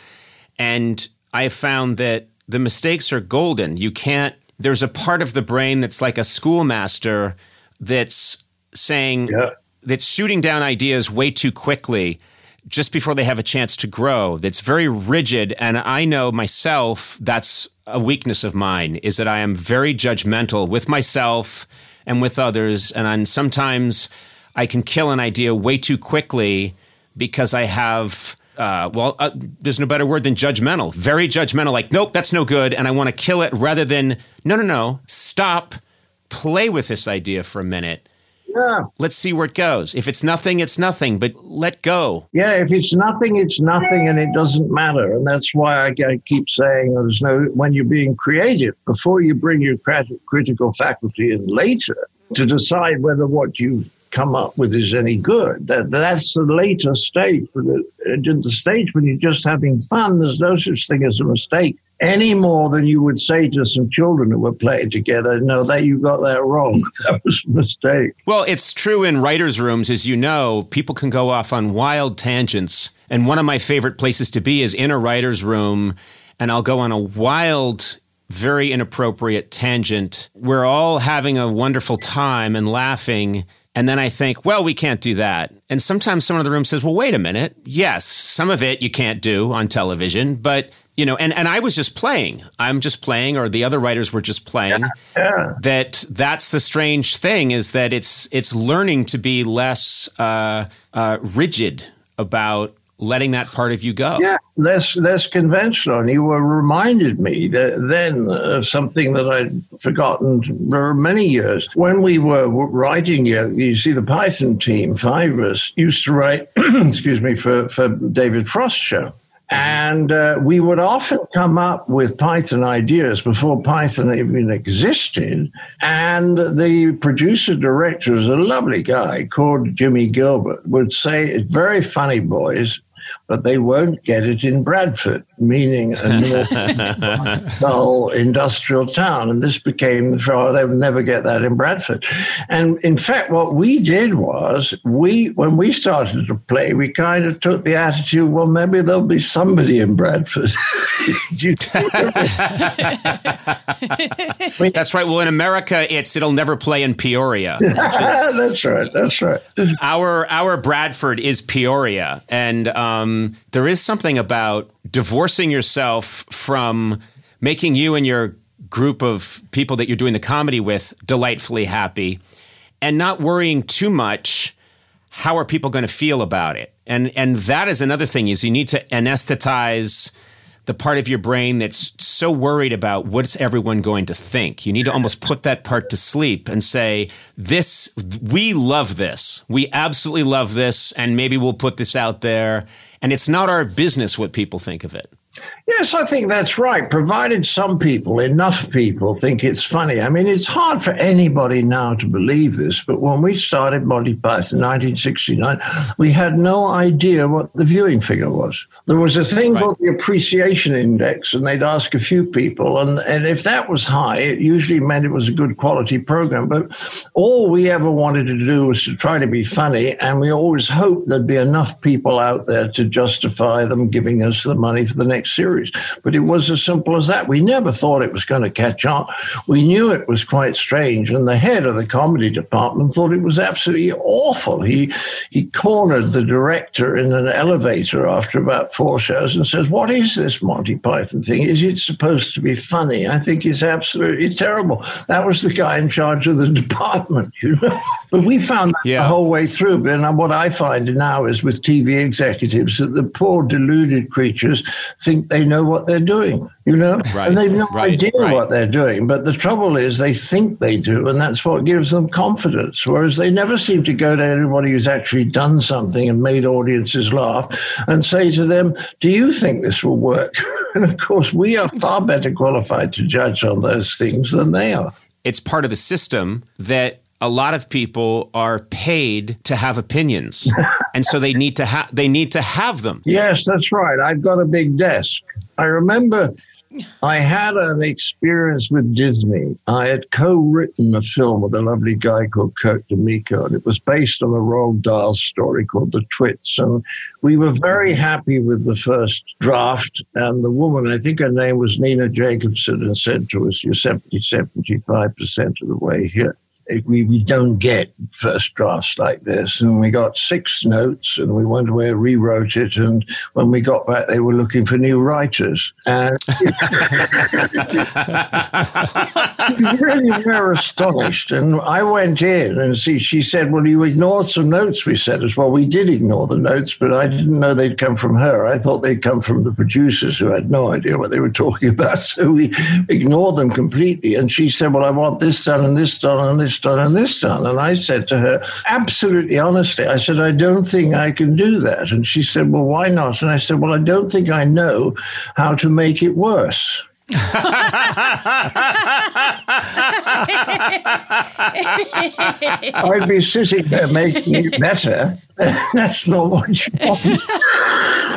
S1: and I found that the mistakes are golden. You can't. There's a part of the brain that's like a schoolmaster that's saying
S3: Yeah.
S1: that's shooting down ideas way too quickly just before they have a chance to grow that's very rigid and i know myself that's a weakness of mine is that i am very judgmental with myself and with others and I'm, sometimes i can kill an idea way too quickly because i have uh, well, uh, there's no better word than judgmental. Very judgmental. Like, nope, that's no good, and I want to kill it. Rather than, no, no, no, stop, play with this idea for a minute,
S3: Yeah.
S1: Let's see where it goes. If it's nothing, it's nothing, but let go.
S3: Yeah, if it's nothing, it's nothing, and it doesn't matter. And that's why I, I keep saying there's no, when you're being creative, before you bring your critical faculty in later to decide whether what you've come up with is any good. That, that's the later stage. But at the stage when you're just having fun, there's no such thing as a mistake any more than you would say to some children who were playing together, no, that you got that wrong. That was a mistake.
S1: Well, it's true in writers' rooms, as you know, people can go off on wild tangents. And one of my favorite places to be is in a writer's room, and I'll go on a wild, very inappropriate tangent. We're all having a wonderful time and laughing. And then I think, well, we can't do that. And sometimes someone in the room says, well, wait a minute. Yes, some of it you can't do on television, but you know, and, and I was just playing. I'm just playing, or the other writers were just playing.
S3: Yeah.
S1: That that's the strange thing is that it's it's learning to be less uh, uh, rigid about letting that part of you go.
S3: Yeah, less less conventional. And you were reminded me that then of something that I'd forgotten for many years. When we were writing, you, see, the Python team, five used to write, excuse me, for, for David Frost show. And uh, we would often come up with Python ideas before Python even existed. And the producer director is a lovely guy called Jimmy Gilbert, would say, It's very funny boys, but they won't get it in Bradford, meaning a dull industrial town. And this became the trial. They would never get that in Bradford. And in fact, what we did was we, when we started to play, we kind of took the attitude, well, maybe there'll be somebody in Bradford.
S1: That's right. Well, in America, it's it'll never play in Peoria.
S3: that's right. That's right.
S1: Our our Bradford is Peoria, and um, Um, there is something about divorcing yourself from making you and your group of people that you're doing the comedy with delightfully happy, and not worrying too much. How are people going to feel about it? And and that is another thing is you need to anesthetize the part of your brain that's so worried about what's everyone going to think. You need to almost put that part to sleep and say, this, we love this. We absolutely love this. And maybe we'll put this out there. And it's not our business what people think of it.
S3: Yes, I think that's right. Provided some people, enough people, think it's funny. I mean, it's hard for anybody now to believe this, but when we started Monty Python in 1969, we had no idea what the viewing figure was. There was a thing
S1: Right.
S3: called the appreciation index, and they'd ask a few people, and, and if that was high, it usually meant it was a good quality program. But all we ever wanted to do was to try to be funny, and we always hoped there'd be enough people out there to justify them giving us the money for the next series. But it was as simple as that. We never thought it was going to catch on. We knew it was quite strange, and the head of the comedy department thought it was absolutely awful. He he cornered the director in an elevator after about four shows and says, "What is this Monty Python thing? Is it supposed to be funny? I think it's absolutely terrible." That was the guy in charge of the department, you know. But we found that
S1: Yeah.
S3: the whole way through. And what I find now is with TV executives that the poor deluded creatures think they know what they're doing, you know,
S1: Right,
S3: and they've no
S1: right,
S3: idea
S1: right.
S3: what they're doing. But the trouble is they think they do, and that's what gives them confidence. Whereas they never seem to go to anybody who's actually done something and made audiences laugh and say to them, "Do you think this will work?" and of course, we are far better qualified to judge on those things than they are.
S1: It's part of the system that a lot of people are paid to have opinions. and so they need to have they need to have them.
S3: Yes, that's right. I've got a big desk. I remember I had an experience with Disney. I had co-written a film with a lovely guy called Kirk DeMicco, and it was based on a Roald Dahl story called The Twits. And we were very happy with the first draft. And the woman, I think her name was Nina Jacobson, and said to us, "You're 70, 75 percent of the way here." We, we don't get first drafts like this. And we got six notes and we went away and rewrote it. And when we got back, they were looking for new writers. And really were astonished. And I went in and see, she said, Well, you ignored some notes we sent us. Well, we did ignore the notes, but I didn't know they'd come from her. I thought they'd come from the producers who had no idea what they were talking about. So we ignored them completely. And she said, Well, I want this done and this done and this this done and this done. And I said to her, absolutely honestly, I said, I don't think I can do that. And she said, Well, why not? And I said, Well, I don't think I know how to make it worse. I'd be sitting there making it better. That's not what you want.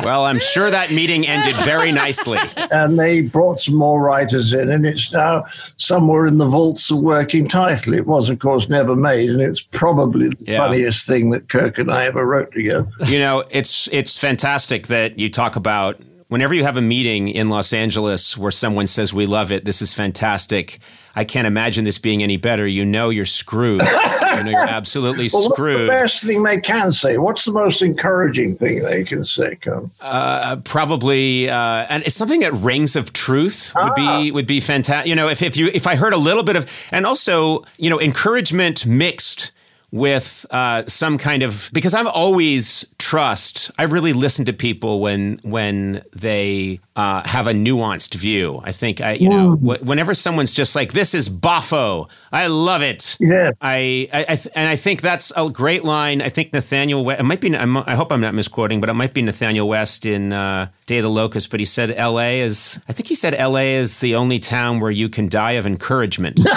S1: Well, I'm sure that meeting ended very nicely.
S3: And they brought some more writers in, and it's now somewhere in the vaults of working title. It was, of course, never made, and it's probably the
S1: Yeah.
S3: funniest thing that Kirk and I ever wrote together.
S1: You know, it's it's fantastic that you talk about whenever you have a meeting in Los Angeles where someone says we love it, this is fantastic. I can't imagine this being any better. You know you're screwed. you know you're absolutely
S3: Well, what's the
S1: screwed.
S3: best thing they can say? What's the most encouraging thing they can say? Come.
S1: Uh, probably, uh, and it's something that rings of truth would
S3: Ah.
S1: be would be fantastic. You know, if if you if I heard a little bit of, and also you know, encouragement mixed with uh, some kind of because I've always trust. I really listen to people when when they uh, have a nuanced view. I think I you know wh- whenever someone's just like this is boffo, I love it.
S3: Yeah.
S1: I, I, I th- and I think that's a great line. I think Nathaniel, West, it might be. I'm, I hope I'm not misquoting, but it might be Nathaniel West in uh, Day of the Locust. But he said L.A. is. I think he said L.A. is the only town where you can die of encouragement.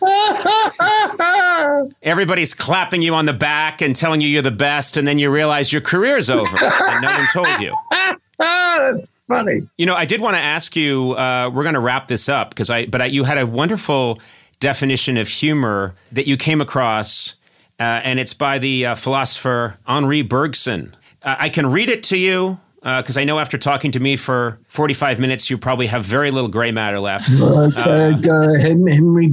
S1: Everybody's clapping you on the back and telling you you're the best, and then you realize your career's over, and no one told you.
S3: that's funny.
S1: You know, I did want to ask you. Uh, we're going to wrap this up because I, but I, you had a wonderful definition of humor that you came across, uh, and it's by the uh, philosopher Henri Bergson. Uh, I can read it to you because I know after talking to me for forty-five minutes, you probably have very little gray matter left.
S3: Uh, uh, Hen- Henry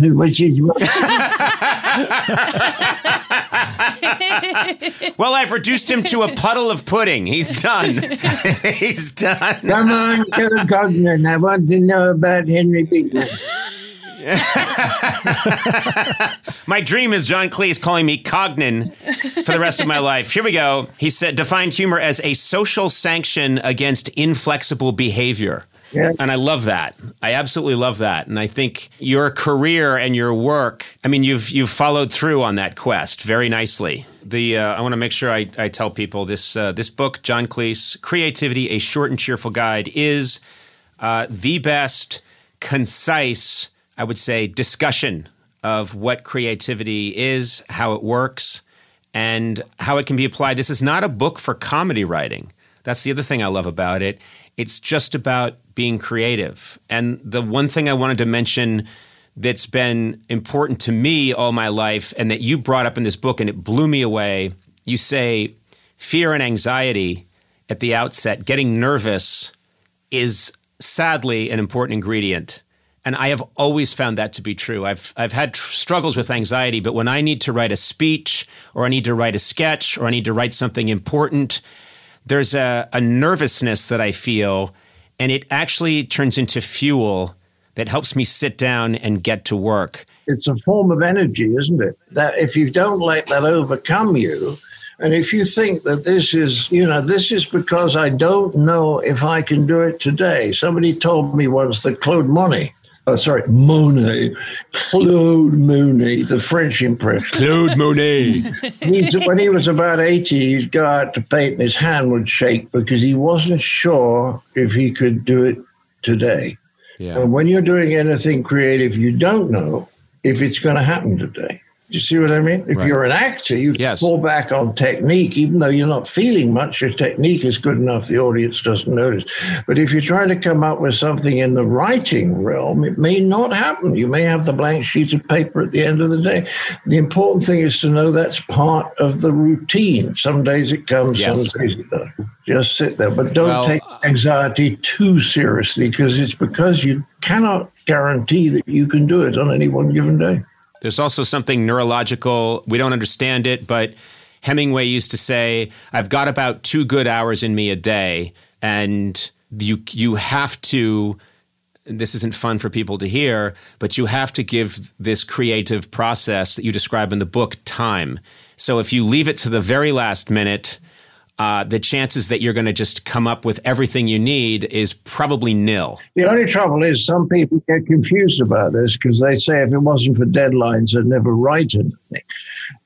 S3: which is
S1: well, I've reduced him to a puddle of pudding. He's done. He's done.
S3: Come on, Kirk Cognan. I want to know about Henry Bigson.
S1: My dream is John Cleese calling me Cognin for the rest of my life. Here we go. He said defined humor as a social sanction against inflexible behavior.
S3: Yeah.
S1: And I love that. I absolutely love that. And I think your career and your work, I mean, you've you've followed through on that quest very nicely. The uh, I want to make sure I, I tell people this uh, this book, John Cleese, Creativity: A Short and Cheerful Guide, is uh, the best concise, I would say, discussion of what creativity is, how it works, and how it can be applied. This is not a book for comedy writing. That's the other thing I love about it. It's just about being creative. And the one thing I wanted to mention that's been important to me all my life and that you brought up in this book and it blew me away, you say fear and anxiety at the outset, getting nervous is sadly an important ingredient. And I have always found that to be true. I've, I've had tr- struggles with anxiety, but when I need to write a speech or I need to write a sketch or I need to write something important, there's a, a nervousness that I feel, and it actually turns into fuel that helps me sit down and get to work.
S3: It's a form of energy, isn't it? That if you don't let that overcome you, and if you think that this is, you know, this is because I don't know if I can do it today. Somebody told me once that Claude Monet, oh, sorry, Monet, Claude Monet, the French impression.
S1: Claude Monet.
S3: When he was about 80, he'd go out to paint and his hand would shake because he wasn't sure if he could do it today.
S1: Yeah.
S3: And when you're doing anything creative, you don't know if it's going to happen today. You see what I mean? If
S1: Right.
S3: you're an actor, you
S1: Yes.
S3: fall back on technique, even though you're not feeling much. Your technique is good enough; the audience doesn't notice. But if you're trying to come up with something in the writing realm, it may not happen. You may have the blank sheet of paper at the end of the day. The important thing is to know that's part of the routine. Some days it comes,
S1: Yes.
S3: some days it doesn't. Just sit there, but don't
S1: Well,
S3: take uh, anxiety too seriously because it's because you cannot guarantee that you can do it on any one given day.
S1: There's also something neurological. We don't understand it, but Hemingway used to say, "I've got about two good hours in me a day, and you you have to." This isn't fun for people to hear, but you have to give this creative process that you describe in the book time. So if you leave it to the very last minute, uh, the chances that you're going to just come up with everything you need is probably nil.
S3: The only trouble is some people get confused about this because they say if it wasn't for deadlines, I'd never write anything.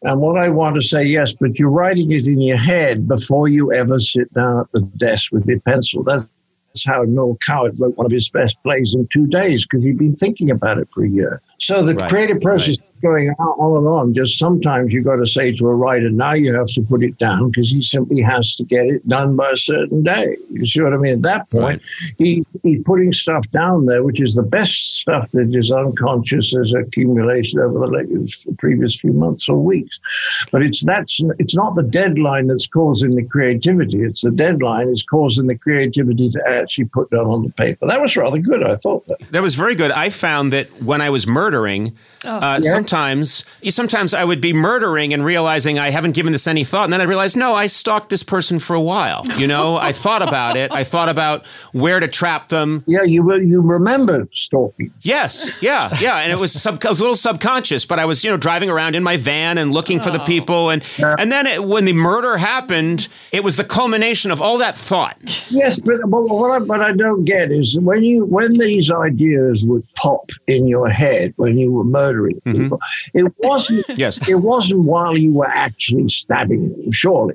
S3: And what I want to say, yes, but you're writing it in your head before you ever sit down at the desk with your pencil. That's that's how Noel Coward wrote one of his best plays in two days because he'd been thinking about it for a year. So the
S1: Right,
S3: creative process is going on, all along. Just sometimes you've got to say to a writer, now you have to put it down because he simply has to get it done by a certain day. You see what I mean? At that point, he, he's putting stuff down there, which is the best stuff that is unconscious as accumulated over the latest, previous few months or weeks. But it's that's it's not the deadline that's causing the creativity. It's the deadline is causing the creativity to actually put down on the paper. That was rather good. I thought that.
S1: That was very good. I found that when I was murdering, uh, sometimes sometimes I would be murdering and realizing I haven't given this any thought, and then I realized no, I stalked this person for a while. You know, I thought about it. I thought about where to trap them.
S3: Yeah, you will- you remember stalking.
S1: Yes, yeah, yeah, and it was, sub, it was a little subconscious, but I was you know driving around in my van and looking for the people, and and then it, when the murder happened, it was the culmination of all that thought.
S3: Yes, but, but what I, what I don't get is when you when these ideas would pop in your head when you were murdering people, it wasn't.
S1: Yes.
S3: it wasn't while you were actually stabbing them. Surely,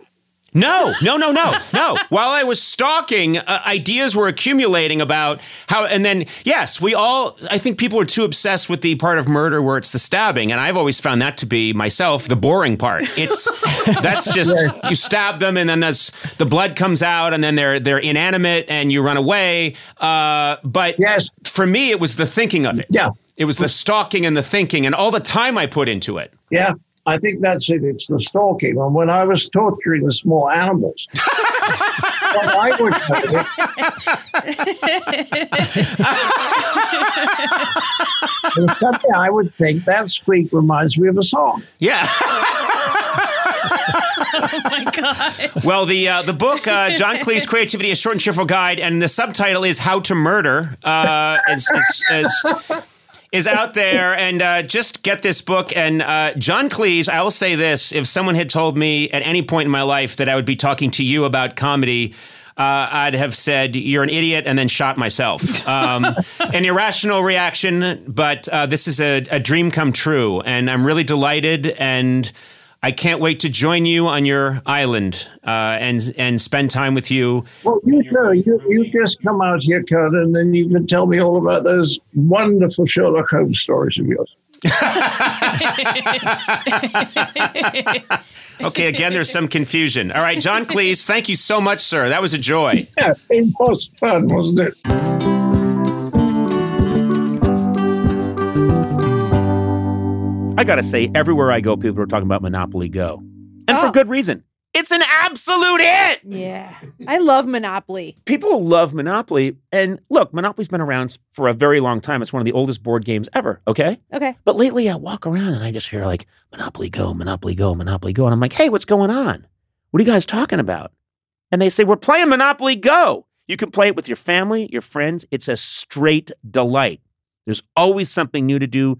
S1: No, no, no, no, no. While I was stalking, uh, ideas were accumulating about how, and then, yes, we all, I think people are too obsessed with the part of murder where it's the stabbing. And I've always found that to be myself the boring part. It's, that's just, you stab them and then that's, the blood comes out and then they're, they're inanimate and you run away. Uh, but
S3: Yes.
S1: for me, it was the thinking of it.
S3: Yeah.
S1: It was the stalking and the thinking and all the time I put into it.
S3: yeah. I think that's it. It's the stalking. And when I was torturing the small animals, what I would And suddenly I would think that squeak reminds me of a song.
S1: Yeah.
S5: Oh my god.
S1: Well, the uh, the book uh, John Cleese Creativity: A Short and Cheerful Guide, and the subtitle is How to Murder. Uh, is, is, is, is out there, and uh, just get this book. And uh, John Cleese, I will say this: if someone had told me at any point in my life that I would be talking to you about comedy. Uh, I'd have said you're an idiot and then shot myself. Um, an irrational reaction, but uh, this is a, a dream come true, and I'm really delighted and. I can't wait to join you on your island uh, and and spend time with you.
S3: Well, you know, you, you just come out here, Kurt, and then you can tell me all about those wonderful Sherlock Holmes stories of yours.
S1: Okay, again, there's some confusion. All right, John Cleese, thank you so much, sir. That was a joy.
S3: Yeah, it was fun, wasn't it?
S1: I gotta say, everywhere I go, people are talking about Monopoly Go, and for
S2: Oh.
S1: good reason. It's an absolute hit.
S2: Yeah. I love Monopoly.
S1: People love Monopoly, and look, Monopoly's been around for a very long time. It's one of the oldest board games ever. Okay.
S2: Okay.
S1: But lately, I walk around and I just hear like Monopoly Go, Monopoly Go, Monopoly Go. And I'm like, hey, what's going on? What are you guys talking about? And they say, we're playing Monopoly Go. You can play it with your family, your friends. It's a straight delight. There's always something new to do.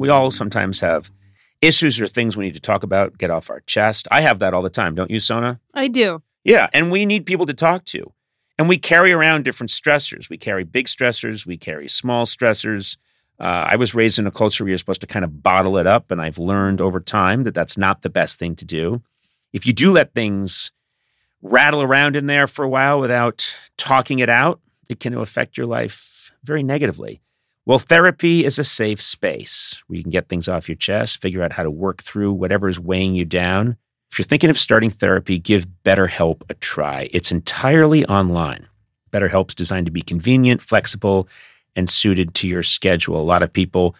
S1: We all sometimes have issues or things we need to talk about, get off our chest. I have that all the time, don't you, Sona?
S2: I do.
S1: Yeah, and we need people to talk to. And we carry around different stressors. We carry big stressors, we carry small stressors. Uh, I was raised in a culture where you're supposed to kind of bottle it up, and I've learned over time that that's not the best thing to do. If you do let things rattle around in there for a while without talking it out, it can affect your life very negatively. Well, therapy is a safe space where you can get things off your chest, figure out how to work through whatever is weighing you down. If you're thinking of starting therapy, give BetterHelp a try. It's entirely online. BetterHelp's designed to be convenient, flexible, and suited to your schedule. A lot of people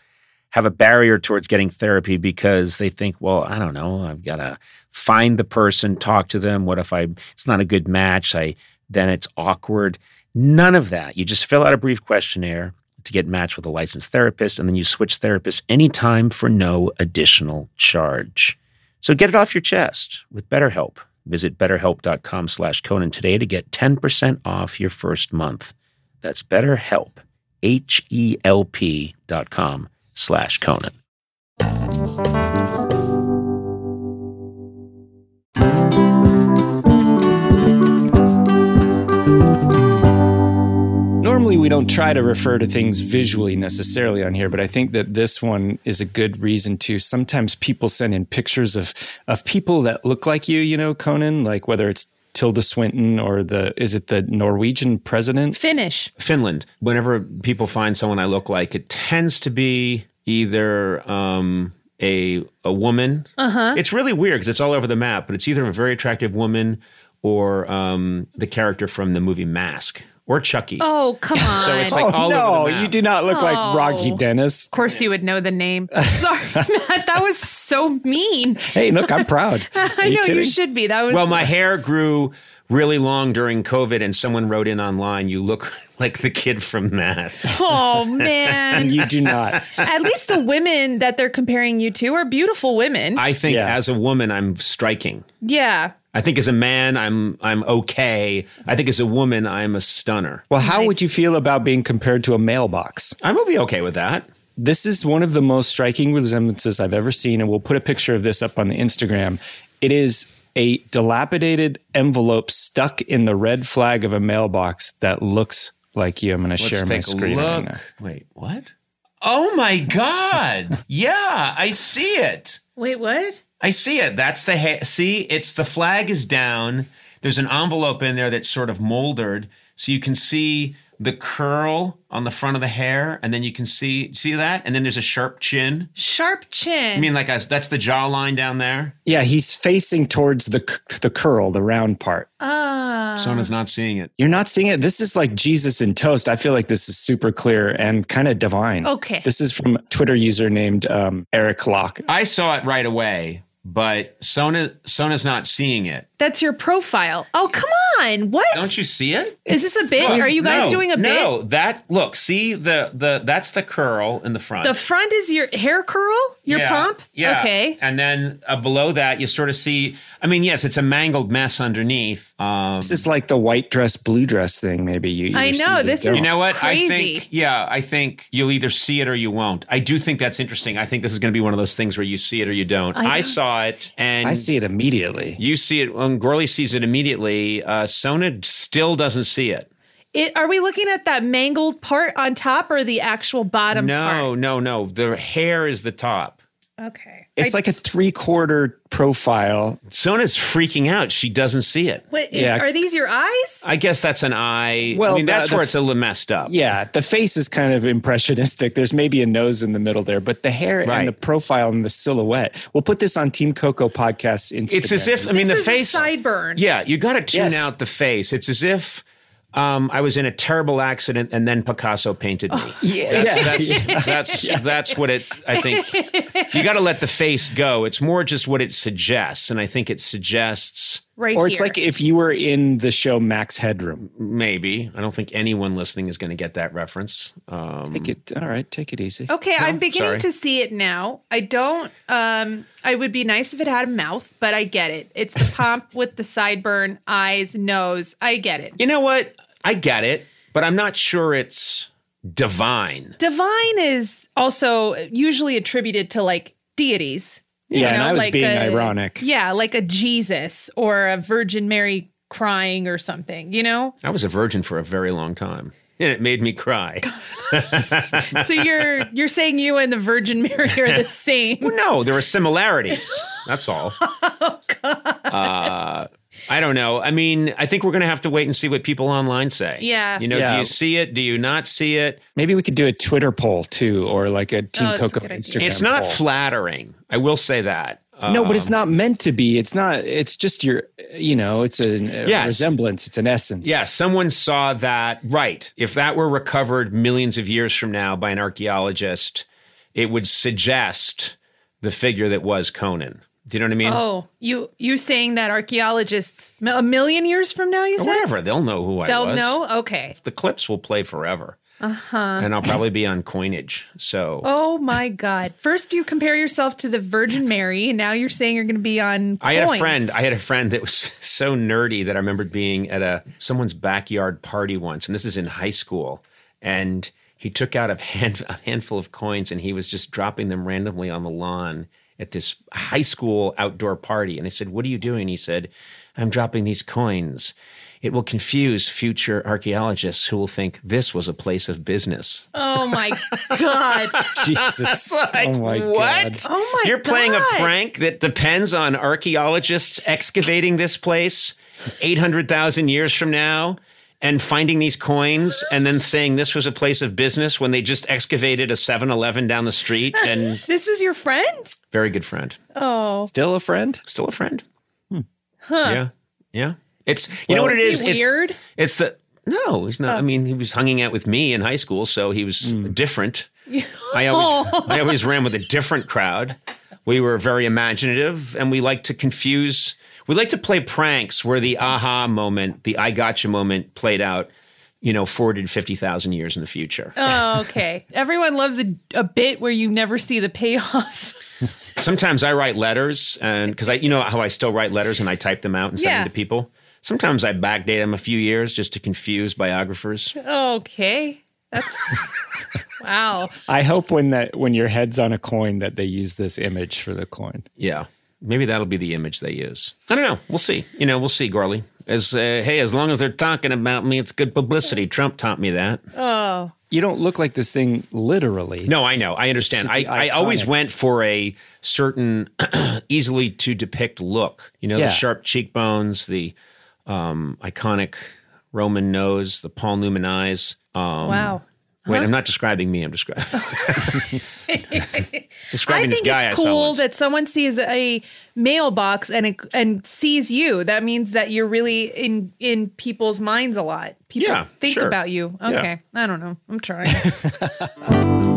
S1: have a barrier towards getting therapy because they think, well, I don't know, I've got to find the person, talk to them. What if I it's not a good match? I then it's awkward. None of that. You just fill out a brief questionnaire to get matched with a licensed therapist, and then you switch therapists anytime for no additional charge. So get it off your chest with BetterHelp. Visit betterhelp.com slash Conan today to get 10% off your first month. That's BetterHelp, H-E-L-P dot com slash Conan.
S8: Normally, we don't try to refer to things visually necessarily on here, but I think that this one is a good reason to. Sometimes people send in pictures of of people that look like you, you know, Conan, like whether it's Tilda Swinton or the is it the Norwegian president?
S5: Finish.
S1: Finland. Whenever people find someone I look like, it tends to be either um, a a woman. Uh-huh. It's really weird because it's all over the map, but it's either a very attractive woman or um, the character from the movie Mask or Chucky.
S5: Oh, come on.
S1: So it's like
S8: oh
S1: all
S8: no,
S1: over the oh, map.
S8: you do not look like
S5: Oh.
S8: Rocky Dennis.
S5: of course you would know the name. Sorry, Matt. That was so mean.
S8: Hey, look, I'm proud.
S5: I
S8: Are you
S5: know you should be. That was
S1: Well, my hair grew really long during COVID, and someone wrote in online, "You look like the kid from Mask."
S5: Oh man.
S8: You do not.
S5: At least the women that they're comparing you to are beautiful women.
S1: I think
S8: Yeah.
S1: as a woman, I'm striking.
S5: yeah.
S1: I think as a man, I'm I'm okay. I think as a woman, I'm a stunner.
S8: Well, how
S5: Nice.
S8: would you feel about being compared to a mailbox?
S1: I would be okay with that.
S8: This is one of the most striking resemblances I've ever seen, and we'll put a picture of this up on the Instagram. It is a dilapidated envelope stuck in the red flag of a mailbox that looks like you. I'm going to share my screen right now.
S1: Wait, what? Oh my god! yeah, I see it.
S5: Wait, what?
S1: I see it. That's the ha- see. It's the flag is down. There's an envelope in there that's sort of molded, so you can see the curl on the front of the hair, and then you can see see that, and then there's a sharp chin.
S5: Sharp chin.
S1: I mean, like a, that's the jawline down there.
S8: Yeah, he's facing towards the the curl, the round part.
S5: ah.
S1: Sona's not seeing it.
S8: You're not seeing it. This is like Jesus in toast. I feel like this is super clear and kind of divine.
S5: Okay.
S8: This is from a Twitter user named um, Eric Locke.
S1: I saw it right away, but Sona Sona's not seeing it.
S5: That's your profile. Oh, come on. What?
S1: Don't you see it?
S5: Is this a bit?
S1: Look,
S5: Are you guys
S1: no,
S5: doing a bit?
S1: No, that look. See the the that's the curl in the front.
S5: The front is your hair curl? Your
S1: yeah,
S5: pump?
S1: Yeah.
S5: Okay.
S1: And then uh, below that, you sort of see. I mean, yes, it's a mangled mess underneath. Um,
S8: This is like the white dress, blue dress thing. Maybe you.
S5: I
S8: either see
S5: know, this is-
S1: you know what? I think. Yeah, I think you'll either see it or you won't. I do think that's interesting. I think this is going to be one of those things where you see it or you don't.
S5: I
S1: I, saw it, and
S8: I see it immediately.
S1: You see it. When Gourley sees it immediately, uh, Sona still doesn't see it.
S5: It, are we looking at that mangled part on top or the actual bottom
S1: no,
S5: part?
S1: no, no. The hair is the top.
S5: Okay.
S8: It's
S5: I-
S8: like a three quarter profile.
S1: Sona's freaking out. She doesn't see it.
S5: What,
S8: Yeah.
S5: Are these your eyes?
S1: I guess that's an eye.
S8: Well,
S1: I mean,
S8: the-
S1: that's
S8: the
S1: where it's a little messed up.
S8: Yeah, the face is kind of impressionistic. There's maybe a nose in the middle there, but the hair
S1: Right.
S8: and the profile and the silhouette. We'll put this on Team Coco podcast Instagram.
S1: It's as if I mean
S5: this
S1: the
S5: is
S1: face.
S5: a sideburn.
S1: Yeah, you got to tune
S8: Yes.
S1: out the face. It's as if um, I was in a terrible accident and then Picasso painted me.
S8: yeah,
S1: That's
S8: yeah.
S1: that's that's, that's what it. I think you got to let the face go. It's more just what it suggests, and I think it suggests
S5: Right
S8: or it's
S5: here.
S8: like if you were in the show Max Headroom.
S1: maybe. I don't think anyone listening is going to get that reference. Um,
S8: Take it. All right, take it easy.
S5: Okay, I'm beginning
S1: sorry.
S5: to see it now. I don't um I would be nice if it had a mouth, but I get it. It's the pomp with the sideburn, eyes, nose. I get it.
S1: you know what? I get it, but I'm not sure it's divine.
S5: Divine is also usually attributed to like deities. You
S8: Yeah, and
S5: know,
S8: I was
S5: like
S8: being
S5: a-
S8: ironic.
S5: Yeah, like a Jesus or a Virgin Mary crying or something, you know?
S1: I was a virgin for a very long time, and it made me cry.
S5: So you're you're saying you and the Virgin Mary are the same.
S1: no, there are similarities. That's all.
S5: Oh,
S1: Uh, I don't know. I mean, I think we're going to have to wait and see what people online say.
S5: Yeah.
S1: You know,
S6: Yeah.
S1: do you see it? Do you not see it?
S6: Maybe we could do a Twitter poll too, or like a Team
S5: Oh,
S6: Coco. Instagram.
S1: It's not
S6: poll.
S1: flattering. I will say that.
S6: no, but it's
S1: Um,
S6: not meant to be. It's not. It's just your. You know, it's a, a
S1: Yes.
S6: resemblance. It's an essence.
S1: Yeah, someone saw that. Right. If that were recovered millions of years from now by an archaeologist, it would suggest the figure that was Conan. Do you know what I mean?
S5: Oh, you you saying that archaeologists a million years from now? You
S1: Or
S5: said
S1: whatever. They'll know who I
S5: they'll
S1: was.
S5: know. Okay.
S1: The clips will play forever.
S5: Uh huh.
S1: And I'll probably be on coinage. So
S5: Oh my God! First, you compare yourself to the Virgin Mary, and now you're saying you're going to be on.
S1: I had a friend. I had a friend that was so nerdy that I remembered being at a someone's backyard party once, and this is in high school. And he took out a, hand, a handful of coins, and he was just dropping them randomly on the lawn at this high school outdoor party. And I said, "What are you doing?" He said, "I'm dropping these coins. It will confuse future archaeologists who will think this was a place of business."
S5: Oh my God!
S6: Jesus.
S1: Like,
S6: oh my
S1: what?
S6: god.
S5: Oh my!
S1: You're playing a prank that depends on archaeologists excavating this place 800,000 years from now and finding these coins and then saying this was a place of business when they just excavated a 7-Eleven down the street and
S5: This was your friend?
S1: very good friend.
S5: Oh,
S6: Still a friend?
S1: Still a friend. Hmm.
S5: huh?
S1: Yeah. Yeah. It's you know what it
S5: Is
S1: is?
S5: he
S1: It's-
S5: weird?
S1: It's the no, he's not. I oh. mean, he was hanging out with me in high school, so he was hmm. different. I always, I oh. always ran with a different crowd. We were very imaginative, and we liked to confuse. We like to play pranks where the aha moment, the I gotcha moment, played out. You know, forty to fifty thousand years in the future.
S5: Oh, okay. Everyone loves a, a bit where you never see the payoff.
S1: Sometimes I write letters, and because I, you know, how I still write letters and I type them out and send
S5: Yeah.
S1: them to people. Sometimes I backdate them a few years just to confuse biographers.
S5: Okay, that's wow.
S6: I hope when that when your head's on a coin that they use this image for the coin.
S1: Yeah. Maybe that'll be the image they use. I don't know. We'll see. You know, we'll see, Gourley. As uh, hey, as long as they're talking about me, it's good publicity. Trump taught me that.
S5: Oh,
S6: You don't look like this thing literally.
S1: No, I know. I understand. I, I always went for a certain easily to depict look. You know,
S6: Yeah.
S1: the sharp cheekbones, the um, iconic Roman nose, the Paul Newman eyes. Um,
S5: wow.
S1: Wait, I'm not describing me. I'm describing describing this guy I
S5: it's cool that someone sees a mailbox and it, and sees you. That means that you're really in in people's minds a lot. People
S1: Yeah,
S5: think
S1: sure.
S5: about you.
S1: Yeah.
S5: Okay, I don't know. I'm trying.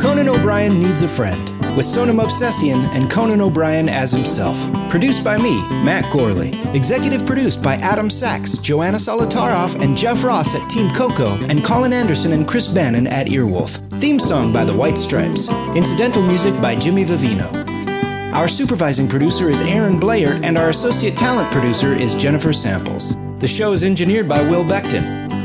S8: Conan O'Brien Needs a Friend, with Sona Movsesian and Conan O'Brien as himself. Produced by me, Matt Gourley. Executive produced by Adam Sachs, Joanna Solotaroff, and Jeff Ross at Team Coco, and Colin Anderson and Chris Bannon at Earwolf. Theme song by the White Stripes. Incidental music by Jimmy Vivino. Our supervising producer is Aaron Bleyaert, and our associate talent producer is Jennifer Samples. The show is engineered by Will Beckton.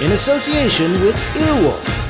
S8: in association with Earwolf.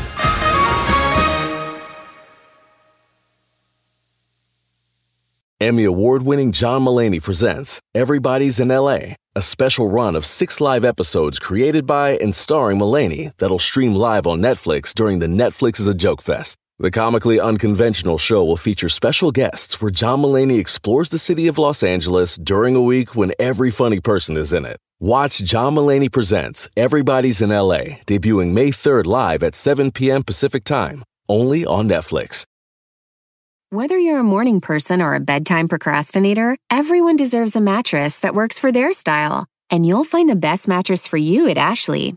S9: Emmy award winning John Mulaney presents Everybody's in LA, a special run of six live episodes created by and starring Mulaney that'll stream live on Netflix during the Netflix is a Joke Fest. The comically unconventional show will feature special guests where John Mulaney explores the city of Los Angeles during a week when every funny person is in it. Watch John Mulaney Presents Everybody's in LA, debuting May 3rd live at 7 p.m. Pacific Time, only on Netflix.
S10: Whether you're a morning person or a bedtime procrastinator, everyone deserves a mattress that works for their style. And you'll find the best mattress for you at Ashley.